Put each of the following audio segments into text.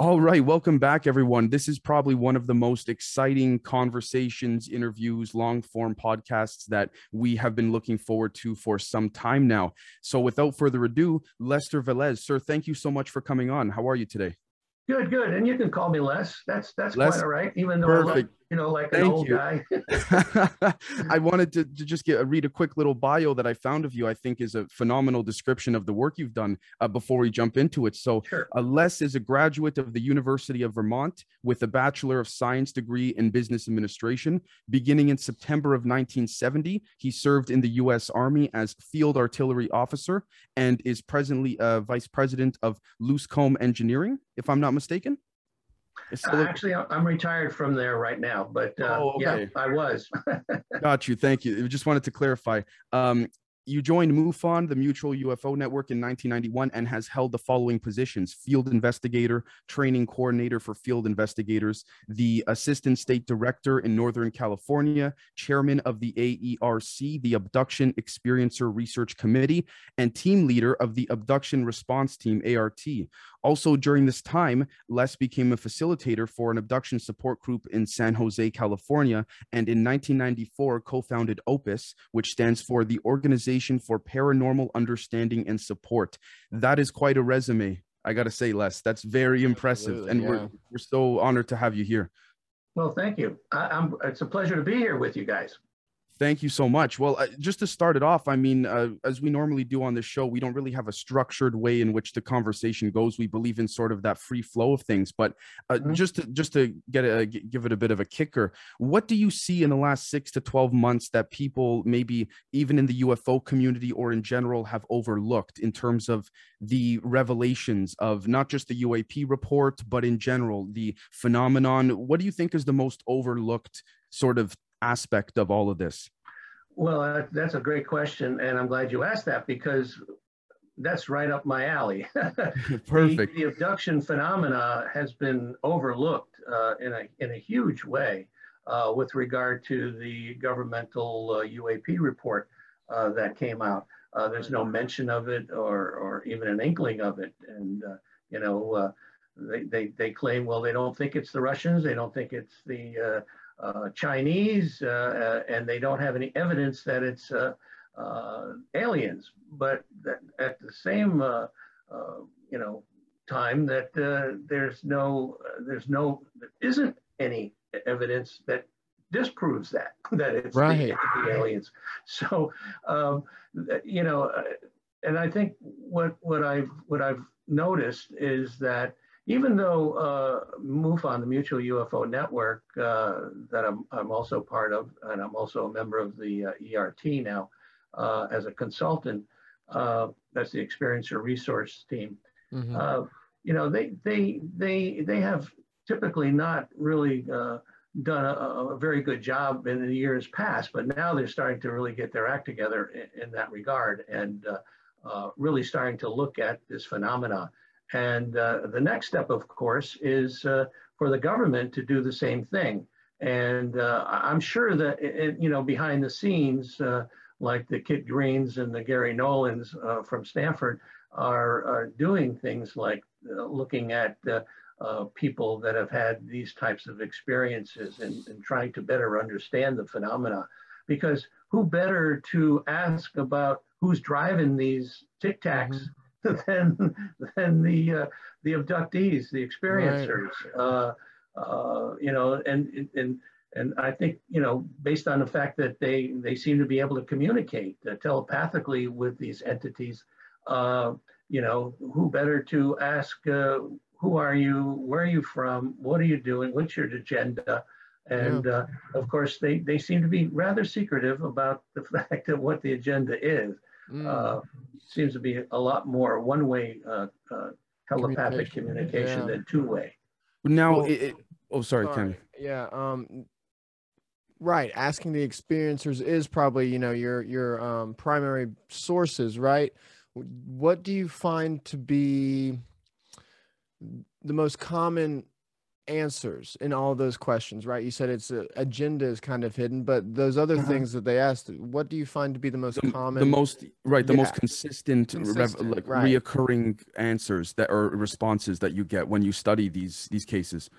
All right, welcome back, everyone. This is probably one of the most exciting conversations, interviews, long form podcasts that we have been looking forward to for some time now. So, without further ado, Lester Velez, sir, thank you so much for coming on. How are you today? Good, good. And you can call me Les. That's that's Les? quite all right. Even though Perfect. You know, like an Thank old you. guy. I wanted to, to just get read a quick little bio that I found of you. I think is a phenomenal description of the work you've done. Uh, before we jump into it, so sure. uh, Les is a graduate of the University of Vermont with a Bachelor of Science degree in Business Administration. Beginning in September of 1970, he served in the U.S. Army as Field Artillery Officer and is presently uh, Vice President of Loosecomb Engineering, if I'm not mistaken. It's still Actually, I'm retired from there right now, but uh, Oh, yeah, okay. I was. Got you. Thank you. Just wanted to clarify. Um, you joined MUFON, the Mutual UFO Network, in 1991 and has held the following positions field investigator, training coordinator for field investigators, the assistant state director in Northern California, chairman of the AERC, the Abduction Experiencer Research Committee, and team leader of the Abduction Response Team, ART. Also, during this time, Les became a facilitator for an abduction support group in San Jose, California, and in 1994 co-founded opus which stands for the organization for paranormal understanding and support that is quite a resume i gotta say les that's very impressive Absolutely, and yeah. we're, we're so honored to have you here well, thank you. I, I'm. It's a pleasure to be here with you guys. Thank you so much. Well, uh, just to start it off, I mean, uh, as we normally do on this show, we don't really have a structured way in which the conversation goes. We believe in sort of that free flow of things. But uh, Mhm. just to just to get a give it a bit of a kicker, what do you see in the last six to twelve months that people maybe even in the UFO community or in general have overlooked in terms of the revelations of not just the UAP report, but in general the phenomenon? What do you think is the most overlooked sort of aspect of all of this? Well, that, that's a great question, and I'm glad you asked that because that's right up my alley. The- Perfect. The, abduction phenomena has been overlooked uh, in a in a huge way uh, with regard to the governmental uh, UAP report uh, that came out. Uh, there's no mention of it or or even an inkling of it, and uh, you know. Uh, they, they, they claim, well, they don't think it's the Russians, they don't think it's the uh, uh, Chinese, uh, uh, and they don't have any evidence that it's uh, uh, aliens. But that, at the same, uh, uh, you know, time that uh, there's no, uh, there's no, there isn't any evidence that disproves that that it's the- Right. it's the, aliens. So, um, you know, uh, and I think what what I've what I've noticed is that even though uh, MUFON, the Mutual UFO Network, uh, that I'm, I'm also part of, and I'm also a member of the uh, ERT now uh, as a consultant, uh, that's the Experiencer Resource Team. Mhm. Uh, you know, they they they they have typically not really uh, done a, a very good job in the years past, but now they're starting to really get their act together in, in that regard and uh, uh, really starting to look at this phenomena. And uh, the next step, of course, is uh, for the government to do the same thing. And uh, I'm sure that, it, you know, behind the scenes, uh, like the Kit Greens and the Garry Nolans uh, from Stanford are, are doing things like uh, looking at people that have had these types of experiences and, and trying to better understand the phenomena. Because who better to ask about who's driving these tic tacs than than the uh, the abductees, the experiencers. Uh, uh, you know, and and and I think you know, based on the fact that they they seem to be able to communicate uh, telepathically with these entities, uh, you know, who better to ask? Uh, who are you? Where are you from? What are you doing? What's your agenda? And uh, of course, they, they seem to be rather secretive about the fact of what the agenda is Mm. uh, seems to be a lot more one-way uh, uh, telepathic Communication, communication yeah. than two-way. Now, Well, it, it- oh, sorry, Sorry. Kenny. Yeah. Um. Right. Asking the experiencers is probably you know your your um, primary sources, right? What do you find to be the most common answers in all those questions, right? You said it's a, agenda is kind of hidden, but those other Uh-huh. things that they asked, what do you find to be the most the, common? the most right the most Yeah. consistent, rev- Consistent, like right. reoccurring answers that are responses that you get when you study these these cases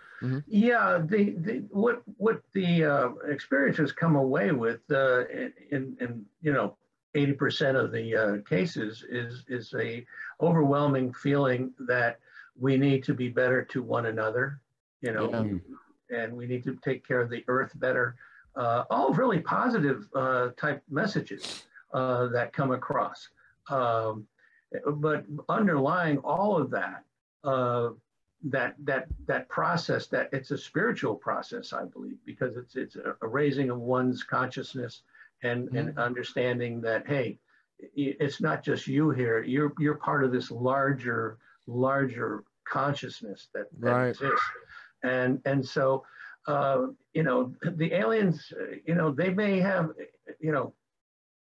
Yeah, the, the what what the uh, experiencers come away with uh, in in you know eighty percent of the uh, cases is is a overwhelming feeling that we need to be better to one another, you know, Yeah. and we need to take care of the earth better. Uh, all really positive uh, type messages uh, that come across. Um, but underlying all of that, uh, that that that process, that it's a spiritual process, I believe, because it's it's a, a raising of one's consciousness and and understanding that hey, it's not just you here. You're you're part of this larger larger consciousness that, that Right. exists, and and so uh, you know the aliens, you know they may have you know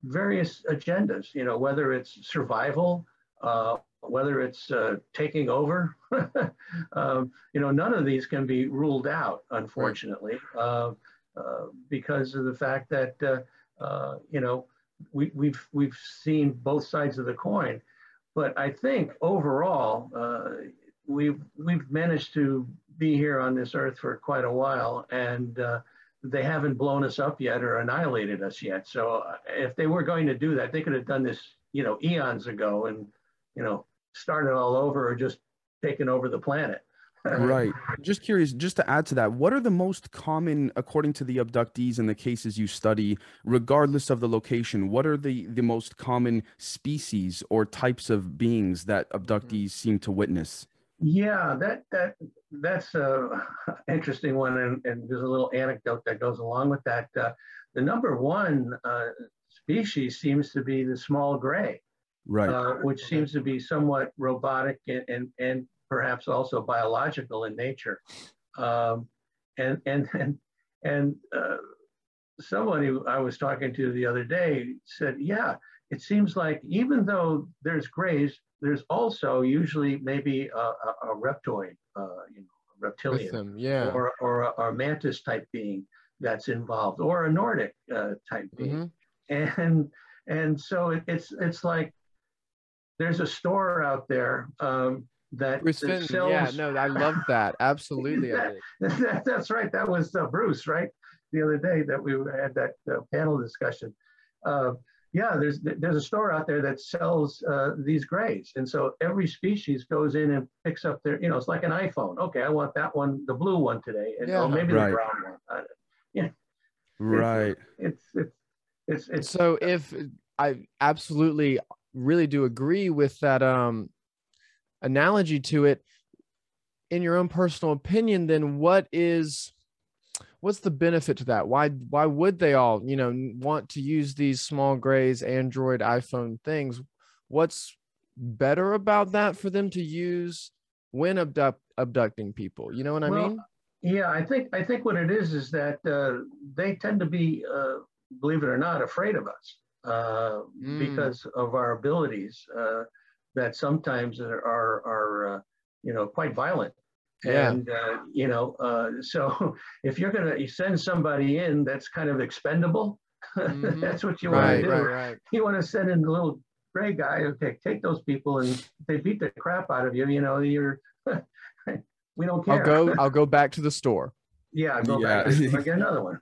various agendas. You know whether it's survival. Uh, whether it's uh, taking over, um, you know, none of these can be ruled out, unfortunately, uh, uh, because of the fact that, uh, uh, you know, we, we've, we've seen both sides of the coin. But I think overall, uh, we've, we've managed to be here on this earth for quite a while, and uh, they haven't blown us up yet or annihilated us yet. So uh, if they were going to do that, they could have done this, you know, eons ago and, you know, started all over or just taken over the planet. right just curious just to add to that what are the most common according to the abductees and the cases you study regardless of the location what are the the most common species or types of beings that abductees seem to witness Yeah, that that that's a interesting one, and, and there's a little anecdote that goes along with that. Uh, the number one uh, species seems to be the small gray, right uh, which seems to be somewhat robotic and, and and perhaps also biological in nature. Um, and and and and uh, somebody I was talking to the other day said, yeah, it seems like even though there's grays, there's also usually maybe a, a, a reptoid, uh, you know, a reptilian. Yeah. or or a, or a mantis type being that's involved, or a Nordic uh, type being, Mhm. and and so it, it's it's like there's a store out there um, that, Bruce that sells. Yeah, no, I love that. Absolutely. I That- that's right. That was uh, Bruce, right? The other day that we had that uh, panel discussion. Uh, yeah, there's there's a store out there that sells uh, these grays, and so every species goes in and picks up their, you know, it's like an iPhone. Okay, I want that one, the blue one today, and oh, maybe Right. the brown one. Yeah, right it's it's it's it's so if I absolutely really do agree with that um analogy to it in your own personal opinion then what is what's the benefit to that why why would they all you know want to use these small grays android iphone things what's better about that for them to use when abduct abducting people you know what i Well, mean Yeah, I think I think what it is is that uh, they tend to be, uh, believe it or not, afraid of us uh, Mm. because of our abilities uh, that sometimes are are, are uh, you know quite violent. Yeah. And uh, you know, uh, so if you're gonna send somebody in that's kind of expendable, Mhm. that's what you want right to do. right right You want to send in the little gray guy. Okay, take those people and they beat the crap out of you. You know, you're. we don't care. i'll go i'll go back to the store Yeah, I'll go Yeah. back and get another one.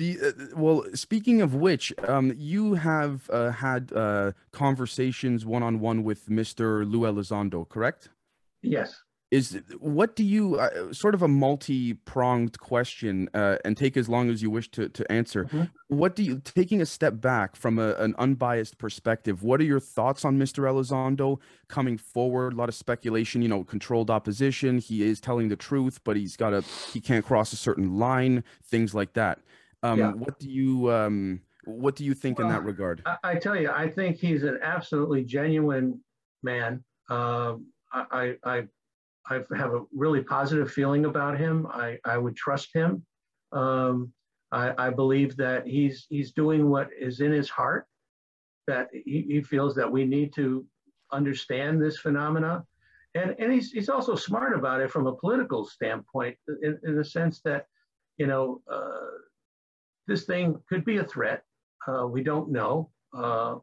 The uh, well, speaking of which, um, you have uh, had uh, conversations one on one with Mr. Lou Elizondo, correct? yes. Is what do you uh, sort of a multi pronged question, uh, and take as long as you wish to to answer. Mhm. What do you taking a step back from a, an unbiased perspective? What are your thoughts on Mr. Elizondo coming forward? A lot of speculation, you know, controlled opposition. He is telling the truth, but he's got a he can't cross a certain line. Things like that. Um, Yeah. What do you um, what do you think in that regard? I, I tell you, I think he's an absolutely genuine man. Um, I, I, I have a really positive feeling about him. I, I would trust him. Um, I, I believe that he's he's doing what is in his heart. That he, he feels that we need to understand this phenomena, and and he's he's also smart about it from a political standpoint, in, in the sense that, you know, uh, this thing could be a threat. Uh, we don't know. Uh,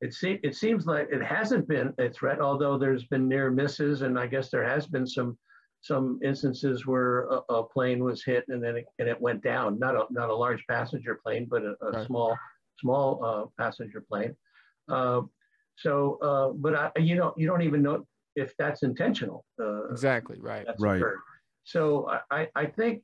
it, se- it seems like it hasn't been a threat, although there's been near misses, and I guess there has been some some instances where a, a plane was hit and then it, and it went down. Not a not a large passenger plane, but a, a right. small small uh, passenger plane. Uh, so, uh, but I, you know, you don't even know if that's intentional. Uh, exactly right. right. Occurred. So I, I think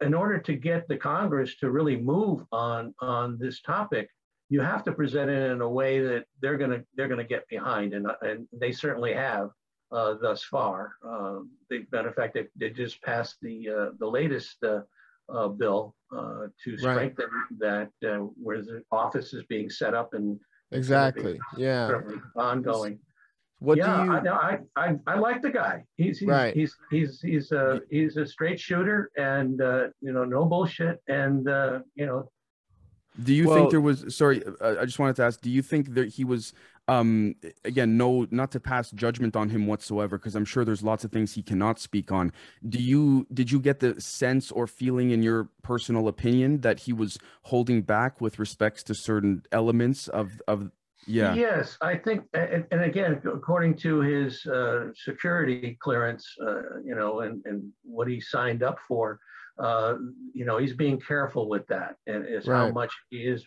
in order to get the Congress to really move on on this topic, you have to present it in a way that they're gonna they're gonna get behind, and and they certainly have uh, thus far. Uh, they, matter of fact, they, they just passed the uh, the latest uh, uh, bill uh, to strengthen right. that where the office is being set up and exactly yeah ongoing. What yeah, do you? I, I, I, I like the guy. He's he's right. he's he's he's a he's a straight shooter, and uh, you know, no bullshit, and uh, you know. Do you well, think there was? Sorry, I just wanted to ask. Do you think that he was? Um, again, no, not to pass judgment on him whatsoever, because I'm sure there's lots of things he cannot speak on. Do you? Did you get the sense or feeling in your personal opinion that he was holding back with respects to certain elements of of yeah. Yes, I think, and, and again, according to his uh, security clearance, uh, you know, and, and what he signed up for, uh, you know, he's being careful with that, and is right. how much he is.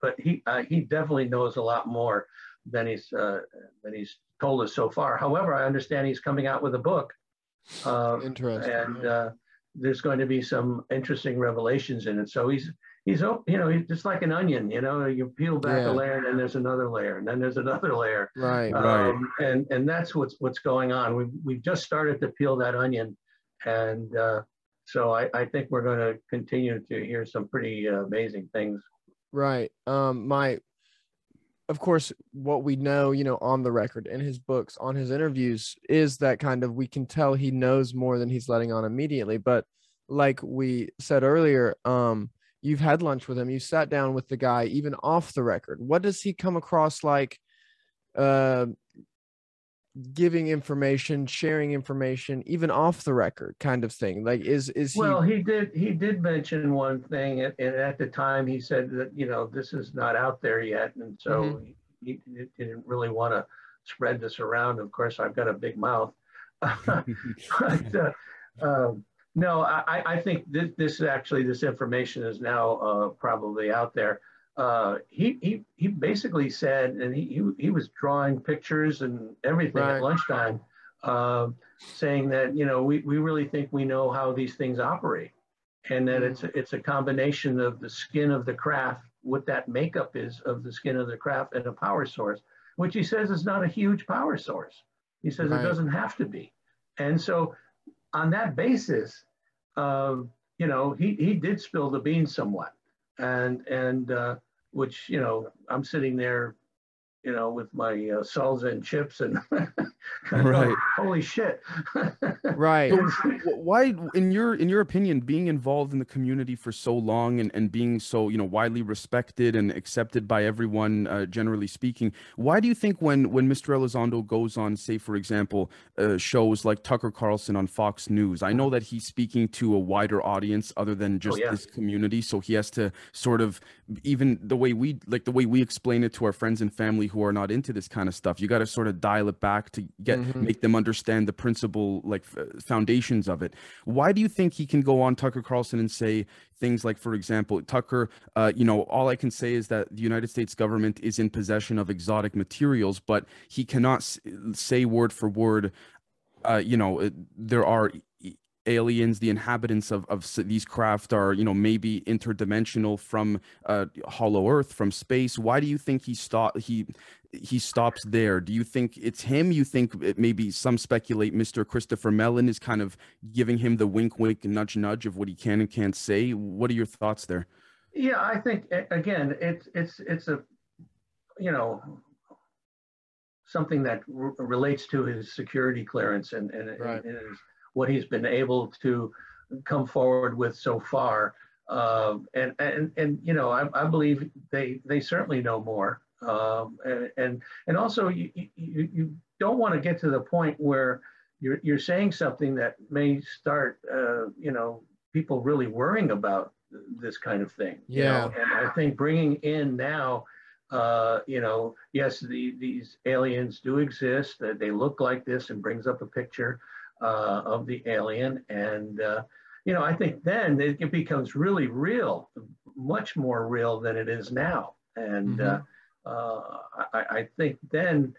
But he uh, he definitely knows a lot more than he's uh, than he's told us so far. However, I understand he's coming out with a book. Uh, Interesting. And uh, there's going to be some interesting revelations in it. So he's he's you know he's just like an onion you know you peel back yeah. a layer and then there's another layer and then there's another layer right um, right and and that's what's what's going on we we've just started to peel that onion and uh, so I, I think we're going to continue to hear some pretty uh, amazing things. Right. Um my of course what we know you know on the record in his books on his interviews is that kind of we can tell he knows more than he's letting on immediately. But like we said earlier um you've had lunch with him. You sat down with the guy even off the record. What does he come across like uh giving information sharing information even off the record kind of thing like is is he well he did he did mention one thing and at the time he said that you know this is not out there yet and so mm-hmm. he, he, didn't really want to spread this around of course i've got a big mouth but uh, um, no, I, I think this, this actually, this information is now uh, probably out there. Uh, he, he, he basically said, and he, he, he was drawing pictures and everything right. at lunchtime, uh, saying that, you know, we, we really think we know how these things operate and that mm-hmm. it's, a, it's a combination of the skin of the craft, what that makeup is of the skin of the craft and a power source, which he says is not a huge power source. He says right. it doesn't have to be. And so on that basis, uh, you know, he, he did spill the beans somewhat. And, and uh, which, you know, I'm sitting there you know, with my uh, salsa and chips and right. holy shit. right. why, in your in your opinion, being involved in the community for so long and, and being so you know widely respected and accepted by everyone, uh, generally speaking, why do you think when when Mr. Elizondo goes on, say for example, uh, shows like Tucker Carlson on Fox News, I know that he's speaking to a wider audience other than just oh, yeah. this community, so he has to sort of even the way we like the way we explain it to our friends and family who are not into this kind of stuff you got to sort of dial it back to get mm-hmm. make them understand the principle like foundations of it why do you think he can go on tucker carlson and say things like for example tucker uh, you know all i can say is that the united states government is in possession of exotic materials but he cannot s- say word for word uh, you know, uh, there are aliens, the inhabitants of, of these craft are, you know, maybe interdimensional from uh, Hollow Earth, from space. Why do you think he stop he he stops there? Do you think it's him? You think it maybe some speculate Mr. Christopher Mellon is kind of giving him the wink, wink, nudge, nudge of what he can and can't say? What are your thoughts there? Yeah, I think again, it's it's it's a you know something that r- relates to his security clearance and and, right. and his what he's been able to come forward with so far. Uh, and, and, and, you know, I, I believe they, they certainly know more. Um, and, and, and also you, you, you don't want to get to the point where you're you're saying something that may start, uh, you know, people really worrying about this kind of thing. you know? Yeah. And I think bringing in now, uh, you know, yes, the, these aliens do exist. That they look like this, and brings up a picture uh, of the alien, and uh, you know, I think then it, becomes really real, much more real than it is now. And uh, uh, I, I think then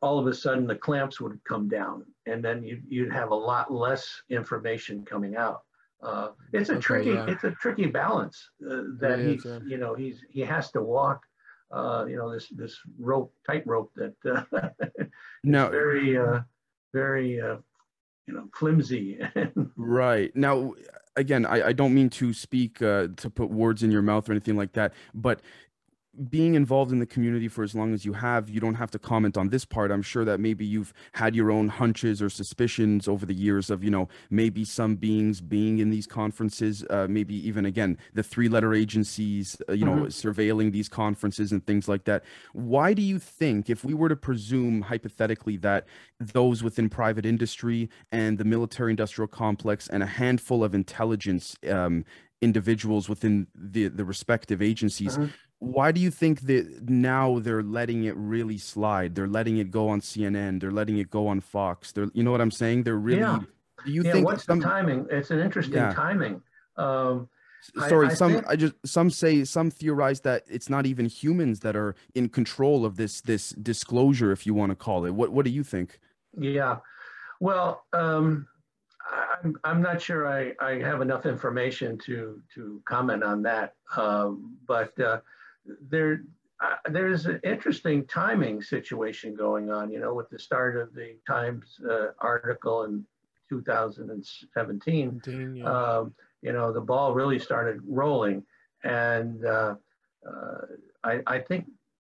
all of a sudden the clamps would come down, and then you'd, you'd have a lot less information coming out. Uh, it's a Okay, tricky, yeah. it's a tricky balance uh, that is, he's, yeah. you know, he's he has to walk, uh, you know, this this rope, tightrope that uh, Now, very, uh, very, uh, you know, flimsy. Right. Now, again, I, I don't mean to speak uh, to put words in your mouth or anything like that, but being involved in the community for as long as you have, you don't have to comment on this part. I'm sure that maybe you've had your own hunches or suspicions over the years of, you know, maybe some beings being in these conferences, uh, maybe even again, the three letter agencies, uh, you know, surveilling these conferences and things like that. Why do you think, if we were to presume hypothetically that those within private industry and the military industrial complex and a handful of intelligence um, individuals within the, the respective agencies, Mhm. Why do you think that now they're letting it really slide? They're letting it go on CNN. They're letting it go on Fox. They're, you know what I'm saying? They're really. Yeah. Do you yeah, think what's some? the timing? It's an interesting Yeah. timing. Um, I- Sorry, I some think- I just some say some theorize that it's not even humans that are in control of this this disclosure, if you want to call it. What what do you think? Yeah, well, um, I- I'm, I'm not sure I, I have enough information to, to comment on that. Um, but uh, there, uh, there's an interesting timing situation going on, you know, with the start of the Times uh, article in 2017 Dean, yeah. um, you know, the ball really started rolling. And uh, uh, I, I think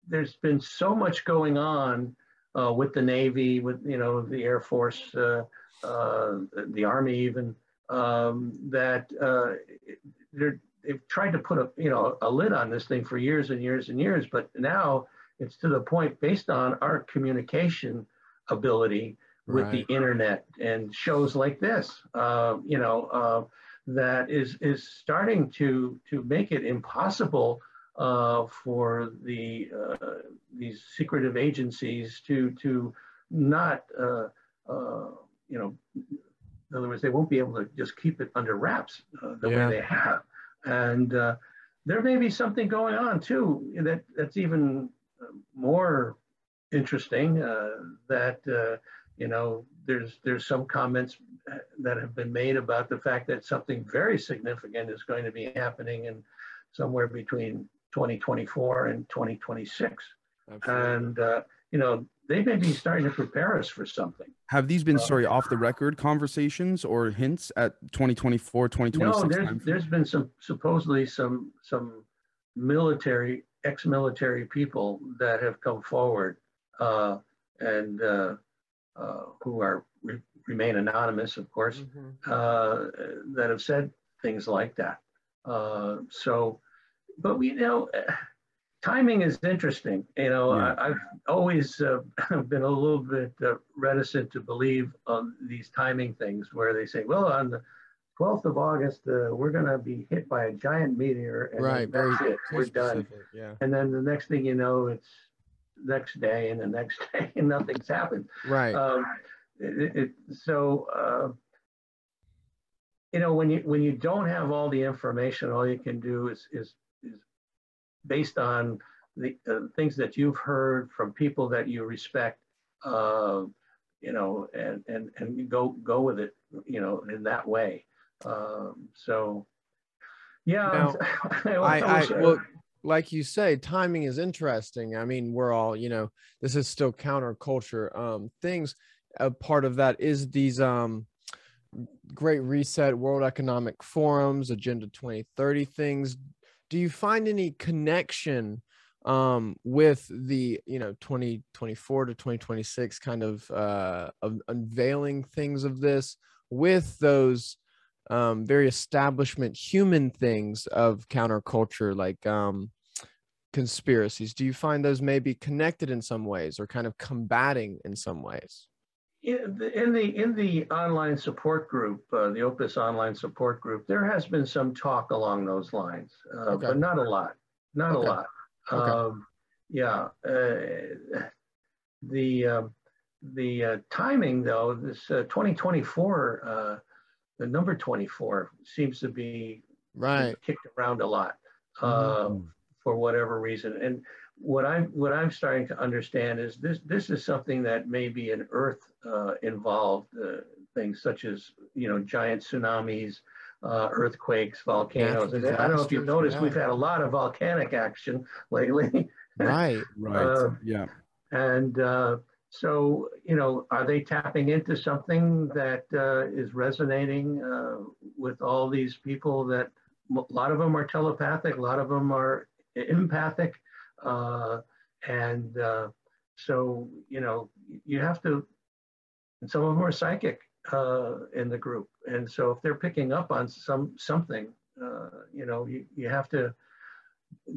there's been so much going on uh, with the Navy, with, you know, the Air Force, uh, uh, the Army even, um, that uh, they're, they've tried to put a, you know, a lid on this thing for years and years and years. But now it's to the point based on our communication ability with Right. the internet and shows like this, uh, you know, uh, that is is starting to to make it impossible uh, for the uh, these secretive agencies to to not uh, uh, you know in other words they won't be able to just keep it under wraps uh, the Yeah. way they have and uh, there may be something going on too that that's even more interesting uh, that uh, you know there's there's some comments that have been made about the fact that something very significant is going to be happening in somewhere between 2024 and 2026 Absolutely. and uh, you know they may be starting to prepare us for something Have these been Uh, sorry off the record conversations or hints at 2024, 2026? no there's there's been some supposedly some some military ex-military people that have come forward uh, and uh, uh, who are re- remain anonymous of course Mhm. uh, that have said things like that. Uh, so, but we you know, timing is interesting. You know, Yeah. I, I've always uh, been a little bit uh, reticent to believe on these timing things where they say, well, on the 12th of August, uh, we're going to be hit by a giant meteor and Right. Very that's it. too We're done. Yeah. And then the next thing you know, it's next day and the next day and nothing's happened. Right. Um, it, it, so, uh, you know, when you when you don't have all the information, all you can do is is based on the uh, things that you've heard from people that you respect, uh, you know, and and and go go with it, you know, in that way. Um, so, yeah, I, I wish well, like you say, timing is interesting. I mean, we're all, you know, this is still counterculture. Um, things. A part of that is these um, Great Reset, World Economic Forums, Agenda 2030 things. Do you find any connection um, with the, you know, 2024 to 2026 kind of, uh, of unveiling things of this with those um, very establishment human things of counterculture, like um, conspiracies? Do you find those may be connected in some ways or kind of combating in some ways? In the in the, in the online support group, uh, the Opus online support group, there has been some talk along those lines, uh, Okay. but not a lot. Not Okay. a lot. Okay. Um, yeah. Uh, the uh, the uh, timing, though, this uh, 2024, uh, the number 24 seems to be Right. kicked around a lot uh, Mhm. for whatever reason. And what I'm what I'm starting to understand is this this is something that may be an Earth uh, involved uh, things such as you know giant tsunamis, uh, earthquakes, volcanoes. Natural And I don't know if you've noticed, yeah. we've had a lot of volcanic action lately. Right. Right. Uh, yeah. And uh, so, you know, are they tapping into something that uh, is resonating uh, with all these people that a lot of them are telepathic, a lot of them are empathic. Uh, and uh, so, you know, you have to, and some of them are psychic uh, in the group. And so if they're picking up on some something, uh, you know, you, you have to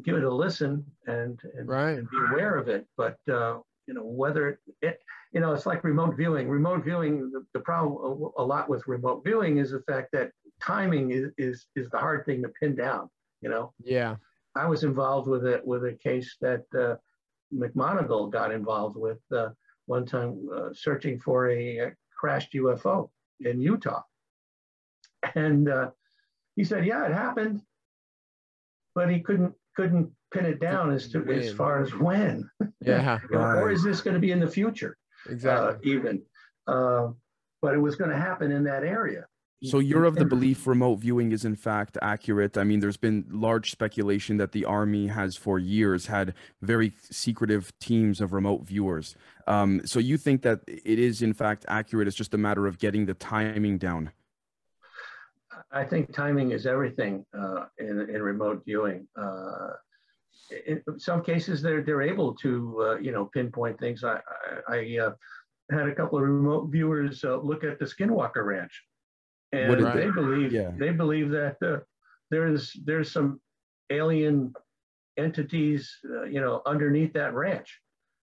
give it a listen and, and Right. and be aware of it. But uh, you know whether it, you know, it's like remote viewing. Remote viewing, the, the problem a, a lot with remote viewing is the fact that timing is, is is the hard thing to pin down. You know, Yeah. I was involved with it with a case that uh, got involved with uh, one time, uh, searching for a, uh crashed UFO in Utah, and uh, he said, "Yeah, it happened," but he couldn't couldn't pin it down as to as far as when, Yeah. You know, or is this going to be in the future, uh, Exactly. even. Uh, but it was going to happen in that area. So you're of the belief remote viewing is in fact accurate. I mean, there's been large speculation that the army has for years had very secretive teams of remote viewers. Um, so you think that it is in fact accurate. It's just a matter of getting the timing down. I think timing is everything uh, in, in remote viewing. Uh, in some cases, they're they're able to uh, you know pinpoint things. I I, I uh, had a couple of remote viewers uh, look at the Skinwalker Ranch, and did they they- believe Yeah. they believe that uh, there's there's some alien entities uh, you know underneath that ranch.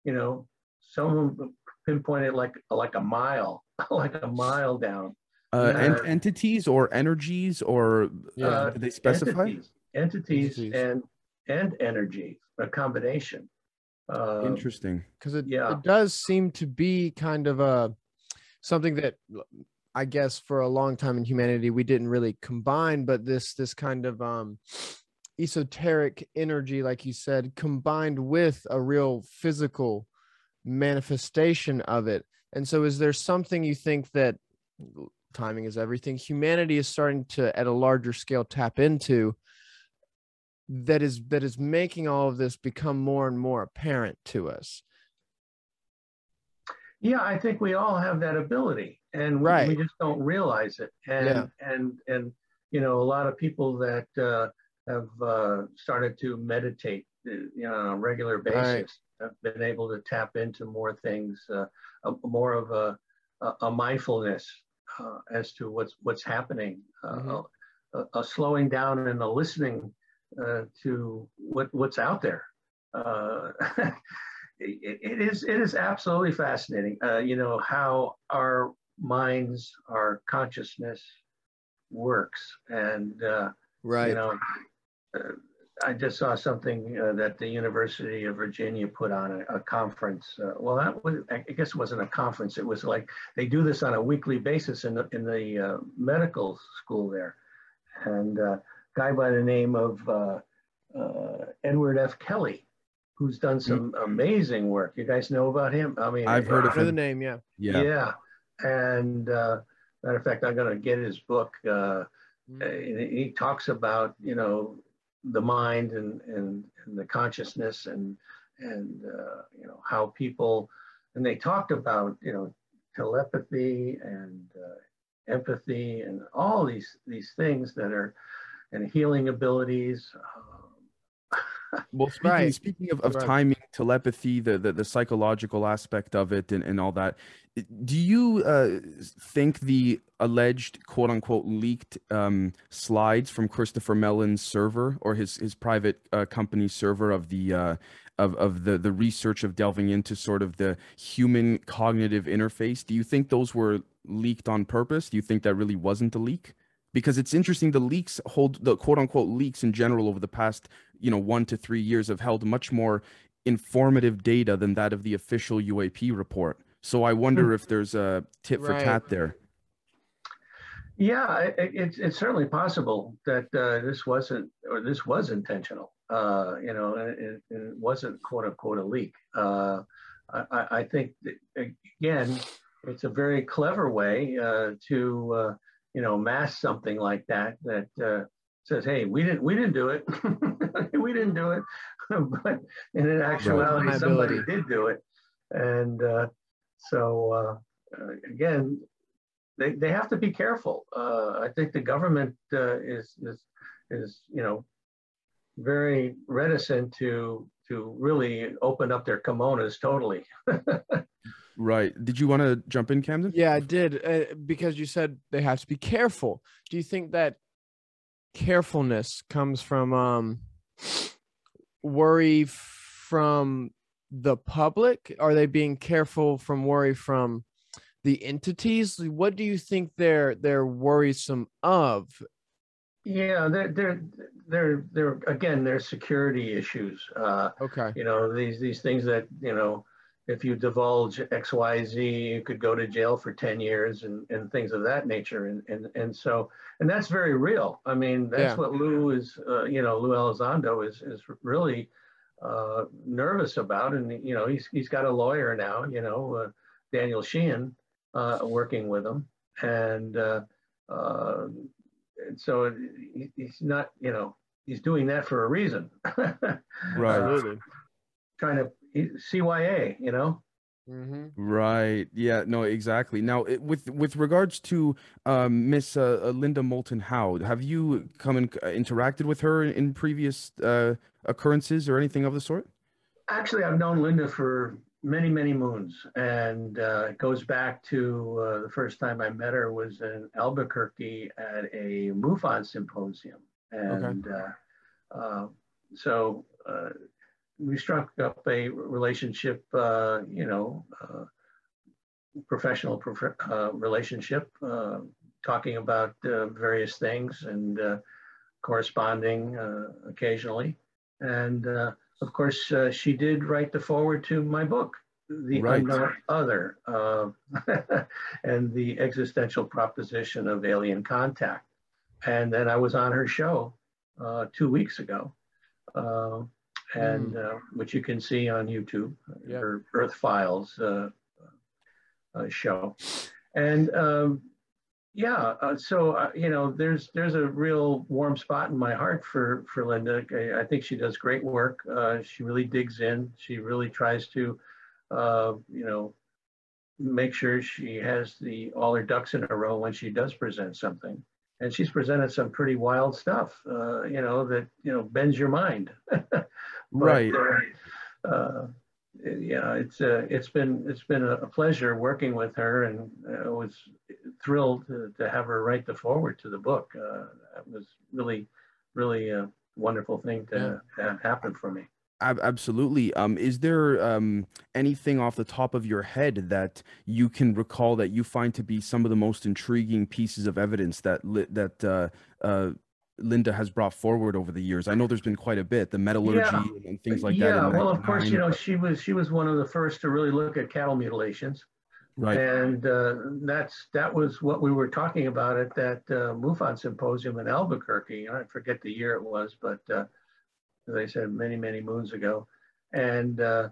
You know, some of them pinpointed like like a mile, like a mile down. Uh, en- Yeah. entities or energies or Yeah. uh, did they specify? entities, entities, Entities. and and energy, a combination. Uh, Interesting. because it, Yeah. it does seem to be kind of a something that i guess for a long time in humanity we didn't really combine but this this kind of um esoteric energy like you said combined with a real physical manifestation of it. And so is there something you think that timing is everything humanity is starting to at a larger scale tap into that is that is making all of this become more and more apparent to us yeah, I think we all have that ability, and we- we just don't realize it. And Yeah. and and you know, a lot of people that uh, have uh, started to meditate, uh, you know, on a regular Right. basis, have been able to tap into more things, uh, a, more of a a, a mindfulness uh, as to what's what's happening, uh, Mhm. a, a slowing down and a listening uh, to what what's out there. It, it is it is absolutely fascinating. Uh, you know how our minds, our consciousness works, and uh, right you know, uh, I just saw something uh, that the University of Virginia put on a, a conference. Uh, well, that was I guess it wasn't a conference. It was like they do this on a weekly basis in the in the uh, medical school there, and uh, guy by the name of uh, uh, Edward F. Kelly, who's done some amazing work. You guys know about him? I mean, I've heard of I know the name yeah Yeah. yeah, and uh, matter of fact, I'm going to get his book. Uh, Mm. uh, he he talks about you know the mind and and, and the consciousness and and uh, you know how people and they talked about you know telepathy and uh, empathy and all these these things that are and healing abilities. Um, well, speaking, Right. speaking of, of Right. timing, telepathy, the, the the psychological aspect of it, and, and all that, do you uh, think the alleged "quote unquote" leaked um, slides from Christopher Mellon's server or his his private uh, company server of the uh, of of the the research of delving into sort of the human cognitive interface? Do you think those were leaked on purpose? Do you think that really wasn't a leak? Because it's interesting, the leaks hold the quote unquote leaks in general over the past you know one to three years have held much more informative data than that of the official UAP report. So I wonder if there's a tit for Right. tat there. Yeah, i- i- it's it's certainly possible that uh, this wasn't or this was intentional. Uh, you know, it, it wasn't quote unquote a leak. Uh, I, I- I think that, again, it's a very clever way uh, to uh, you know mask something like that that uh, says, "Hey, we didn't we didn't do it. we didn't do it," but in actuality, somebody did do it, and uh, so uh, uh, again, they, they have to be careful. Uh, I think the government uh, is, is, is, you know, very reticent to, to really open up their kimonos totally. Right. Did you want to jump in, Camden? Yeah, I did uh, because you said they have to be careful. Do you think that carefulness comes from um worry from the public? Are they being careful from worry from the entities? What do you think they're they're worrisome of? Yeah, they're, they're, they're, they're, again, there's security issues. Uh, Okay. you know, these, these things that, you know, if you divulge X, Y, Z, you could go to jail for 10 years and, and things of that nature. And, and, and so, and that's very real. I mean, that's Yeah. what Lou is, uh, you know, Lou Elizondo is, is really uh, nervous about. And, you know, he's, he's got a lawyer now, you know, uh, Daniel Sheehan, uh, working with him. And, uh, uh, and so he, he's not, you know, he's doing that for a reason. Right. Uh, Absolutely. trying to CYA, you know. Mm-hmm. Right. Yeah. No. Exactly. Now, it, with with regards to um, Miss uh, uh, Linda Moulton Howe, have you come and uh, interacted with her in, in previous uh, occurrences or anything of the sort? Actually, I've known Linda for many, many moons, and uh, it goes back to uh, the first time I met her was in Albuquerque at a MUFON symposium, and uh, uh, so uh, we struck up a relationship, uh, you know, uh, professional prof- uh, relationship, uh, talking about uh, various things and uh, corresponding uh, occasionally, and. Uh, of course, uh, she did write the foreword to my book, The Right. Unknown Other, uh, and the existential proposition of alien contact. And then I was on her show uh, two weeks ago, and uh, which you can see on YouTube, Yep. her Earth Files uh, uh, show. And um, yeah, uh, so uh, you know, there's there's a real warm spot in my heart for for Linda. I, I think she does great work. Uh, she really digs in. She really tries to, uh, you know, make sure she has the all her ducks in a row when she does present something. And she's presented some pretty wild stuff, uh, you know, that you know bends your mind. But, Right. uh, uh, yeah, it's uh, it's been it's been a pleasure working with her, and I was thrilled to, to have her write the foreword to the book. Uh, that was really, really a wonderful thing to, to have happen for me. Absolutely. Um, is there um, anything off the top of your head that you can recall that you find to be some of the most intriguing pieces of evidence that that uh, uh, Linda has brought forward over the years? I know there's been quite a bit, the metallurgy and things like that. yeah, well, of course, you know, she was she was one of the first to really look at cattle mutilations. Right. And uh, that's that was what we were talking about at that uh, MUFON symposium in Albuquerque. I forget the year it was, but uh, as I said, many many moons ago. And uh,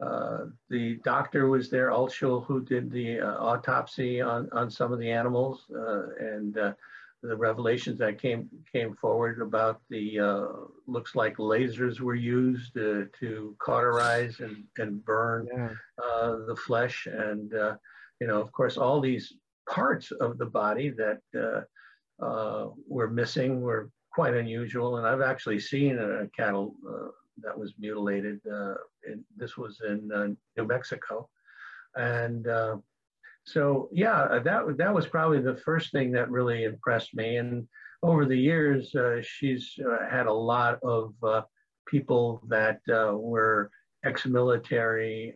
uh, the doctor was there, Altshuler, who did the uh, autopsy on on some of the animals, uh, and uh, the revelations that came came forward about the uh, looks like lasers were used uh, to cauterize and and burn Yeah. uh, the flesh and uh, you know of course all these parts of the body that uh, uh, were missing were quite unusual and i've actually seen a cattle uh, that was mutilated. Uh, and this was in uh, New Mexico, and uh, so yeah, that that was probably the first thing that really impressed me. And over the years, uh, she's uh, had a lot of uh, people that were ex-military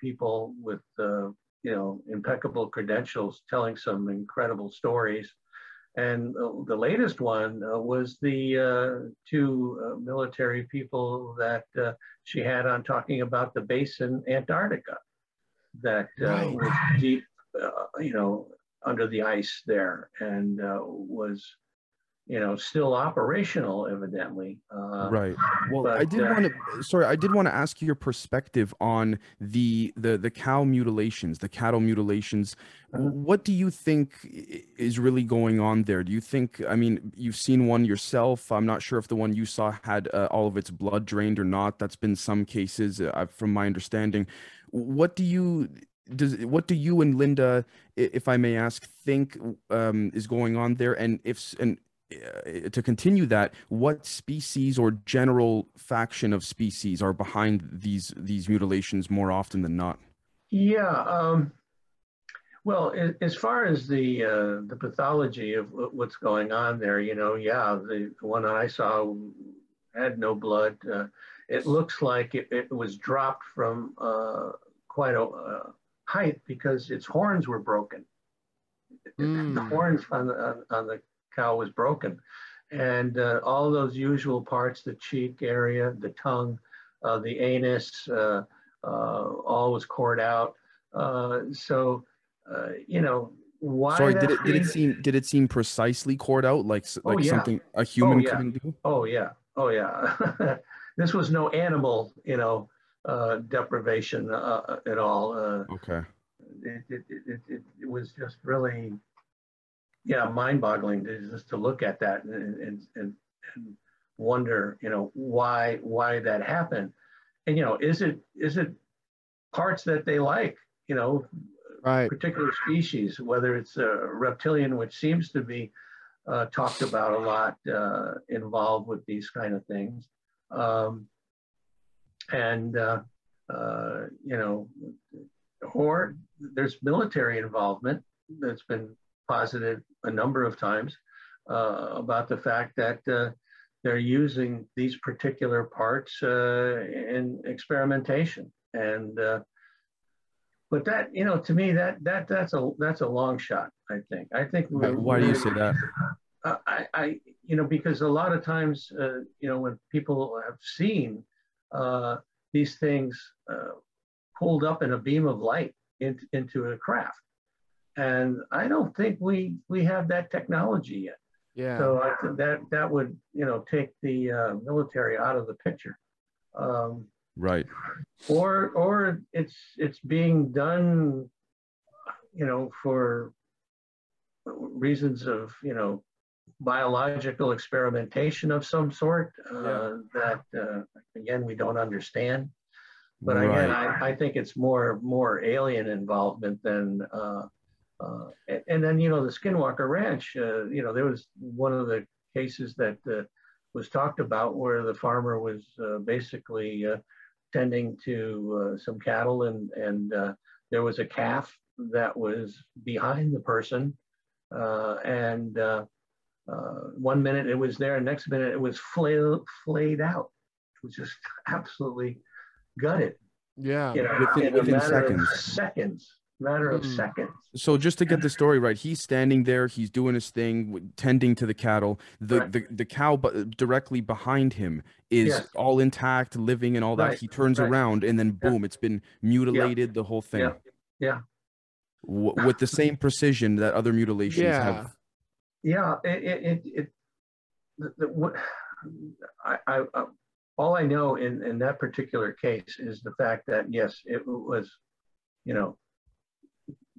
people with you know impeccable credentials, telling some incredible stories. And the latest one uh, was the uh, two uh, military people that she had on talking about the base in Antarctica that right. was deep, you know, under the ice there and was you know, still operational, evidently. Uh, right. Well, but, I did uh, want to. Sorry, I did want to ask your perspective on the the the cow mutilations, the cattle mutilations. Uh-huh. What do you think is really going on there? Do you think? I mean, you've seen one yourself. I'm not sure if the one you saw had uh, all of its blood drained or not. That's been some cases, uh, from my understanding. What do you does what do you and Linda, if I may ask, think um, is going on there? And if and uh, to continue that, what species or general faction of species are behind these these mutilations more often than not? Yeah. Um, well, as far as the uh, the pathology of what's going on there, you know, yeah, the, one I saw had no blood. Uh, it looks like it, it was dropped from uh, quite a uh, height because its horns were broken. Mm. The horns on the on, on the cow was broken. And uh, all those usual parts, the cheek area, the tongue, uh, the anus, uh, uh all was cored out. Uh, so, uh, you know, why? Sorry, did it, did it seem did it seem precisely cored out like like oh, yeah. something a human oh, yeah. couldn't do? Oh yeah, oh yeah. this was no animal, you know, uh, deprivation uh, at all. Uh, okay. It, it, it, it, it was just really yeah, mind-boggling to just to look at that and, and, and, and wonder, you know, why why that happened, and you know, is it is it parts that they like, you know, right. particular species, whether it's a reptilian, which seems to be uh, talked about a lot, uh, involved with these kind of things, um, and uh, uh you know, or there's military involvement that's been posited a number of times uh, about the fact that uh, they're using these particular parts uh, in experimentation. And uh, but that you know to me that that that's a that's a long shot. I think. I think. Why do you say that? I, I you know because a lot of times uh, you know when people have seen uh, these things pulled up in a beam of light into, into a craft and I don't think we we have that technology yet. Yeah. So I think that that would you know take the uh, military out of the picture. Um, right. Or or it's it's being done, you know, for reasons of you know biological experimentation of some sort uh, yeah. that uh, again we don't understand. But right. again, I, I think it's more more alien involvement than uh, uh, and, then, you know, the Skinwalker Ranch, uh, you know, there was one of the cases that uh, was talked about where the farmer was uh, basically uh, tending to uh, some cattle and, and there was a calf that was behind the person. and one minute it was there, and next minute it was flayed, flayed out. It was just absolutely gutted. Yeah, you know, within, within seconds. seconds matter of mm. seconds. So just to get the story right, he's standing there, he's doing his thing, tending to the cattle. The right. the, the cow directly behind him is yes. all intact, living and all that. He turns right. around and then boom, yeah. it's been mutilated, yeah. the whole thing. Yeah. yeah. W- with the same precision that other mutilations yeah. have. Yeah, it it, it, it the, the, what I, I, I all I know in, in that particular case is the fact that yes, it was, you know,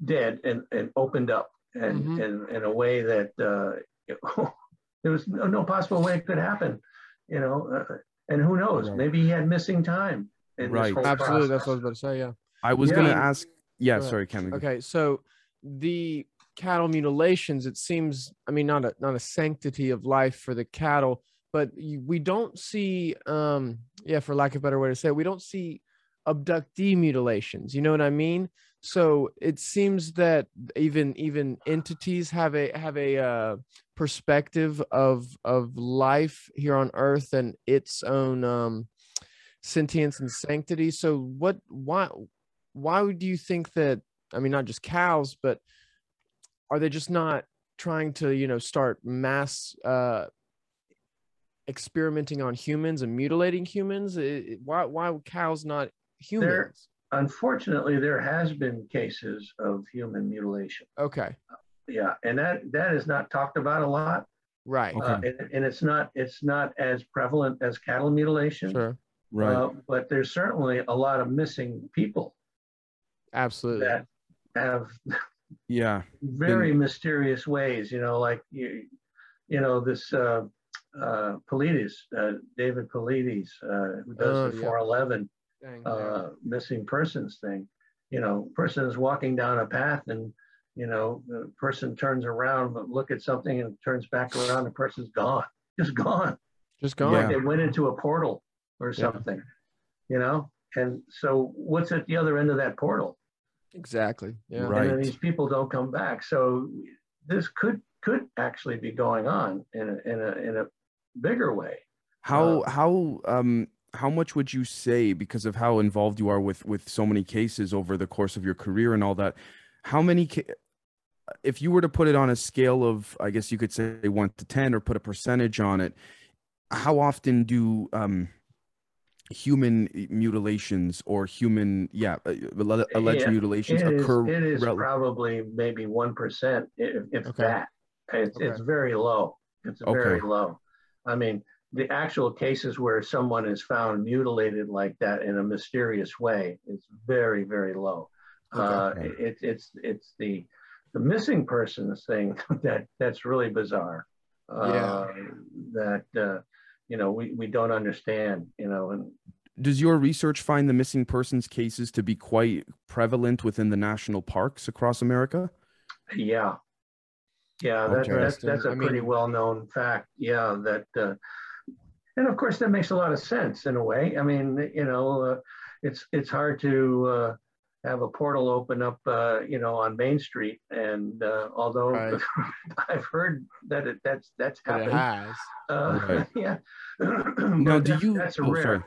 dead and, and opened up and, mm-hmm. and in a way that uh, there was no, no, possible way it could happen, you know. Uh, and who knows? Right. Maybe he had missing time. right. Absolutely. Process. That's what I was about to say. Yeah. I was yeah. going to ask. Yeah. Sorry, Ken. Okay. So the cattle mutilations, it seems, I mean, not a not a sanctity of life for the cattle, but we don't see um yeah for lack of a better way to say it we don't see abductee mutilations you know what i mean? So it seems that even even entities have a have a uh, perspective of of life here on earth and its own um sentience and sanctity. So what why why would you think that i mean not just cows but are they just not trying to you know start mass uh experimenting on humans and mutilating humans It- why why cows not humans There, Unfortunately, there has been cases of human mutilation. okay Yeah, and that that is not talked about a lot, right Okay. uh, and, and it's not it's not as prevalent as cattle mutilation. sure Right. Uh, but there's certainly a lot of missing people absolutely that have yeah. very mysterious ways. You know, like you, you know this uh, uh, Paulides, uh, David Paulides, uh, who does Oh, the 411 yeah. uh, missing persons thing. You know, person is walking down a path and you know the person turns around, but look at something and turns back around. The person's gone, just gone. just gone Yeah. They went into a portal or Yeah. something. You know, and so what's at the other end of that portal? Exactly yeah Right. And then these people don't come back. So this could could actually be going on in a in a in a bigger way. How Uh, how um how much would you say because of how involved you are with with so many cases over the course of your career and all that? How many ca- if you were to put it on a scale of I guess you could say 1 to 10 or put a percentage on it, how often do um human mutilations or human yeah uh, alleged Yeah, mutilations It is, occur it is rel- probably maybe one percent, if, if Okay. that. It's it's very low. It's Okay. very low. I mean, the actual cases where someone is found mutilated like that in a mysterious way is very very low. Uh, Okay. it, it's it's the the missing persons thing that that's really bizarre. Uh, That uh, you know we, we don't understand. You know, and Does your research find the missing persons cases to be quite prevalent within the national parks across America? Yeah. Yeah, that, that's, that's a I pretty mean- well-known fact. Yeah, that, uh, and of course that makes a lot of sense in a way. I mean, you know, uh, it's it's hard to uh, have a portal open up, uh, you know, on Main Street, and uh, although Right. I've heard that it, that's that's but it happened. has Uh, Right. yeah. Now, But do that- you? That's a oh, rare. sorry.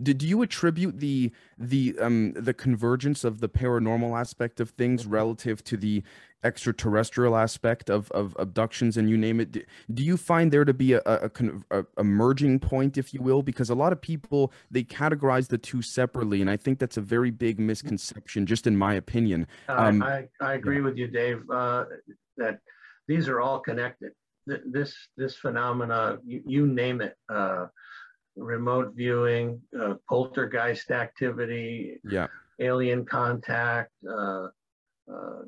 Do you attribute the the um the convergence of the paranormal aspect of things relative to the extraterrestrial aspect of of abductions and you name it? Do, do you find there to be a a, a, a merging point, if you will? Because a lot of people they categorize the two separately, and I think that's a very big misconception, just in my opinion. I, Um, I, I agree with you, Dave, uh, that these are all connected. Th- This, this phenomena, you, you name it, uh, remote viewing, uh, poltergeist activity, Yeah. alien contact. Uh, uh,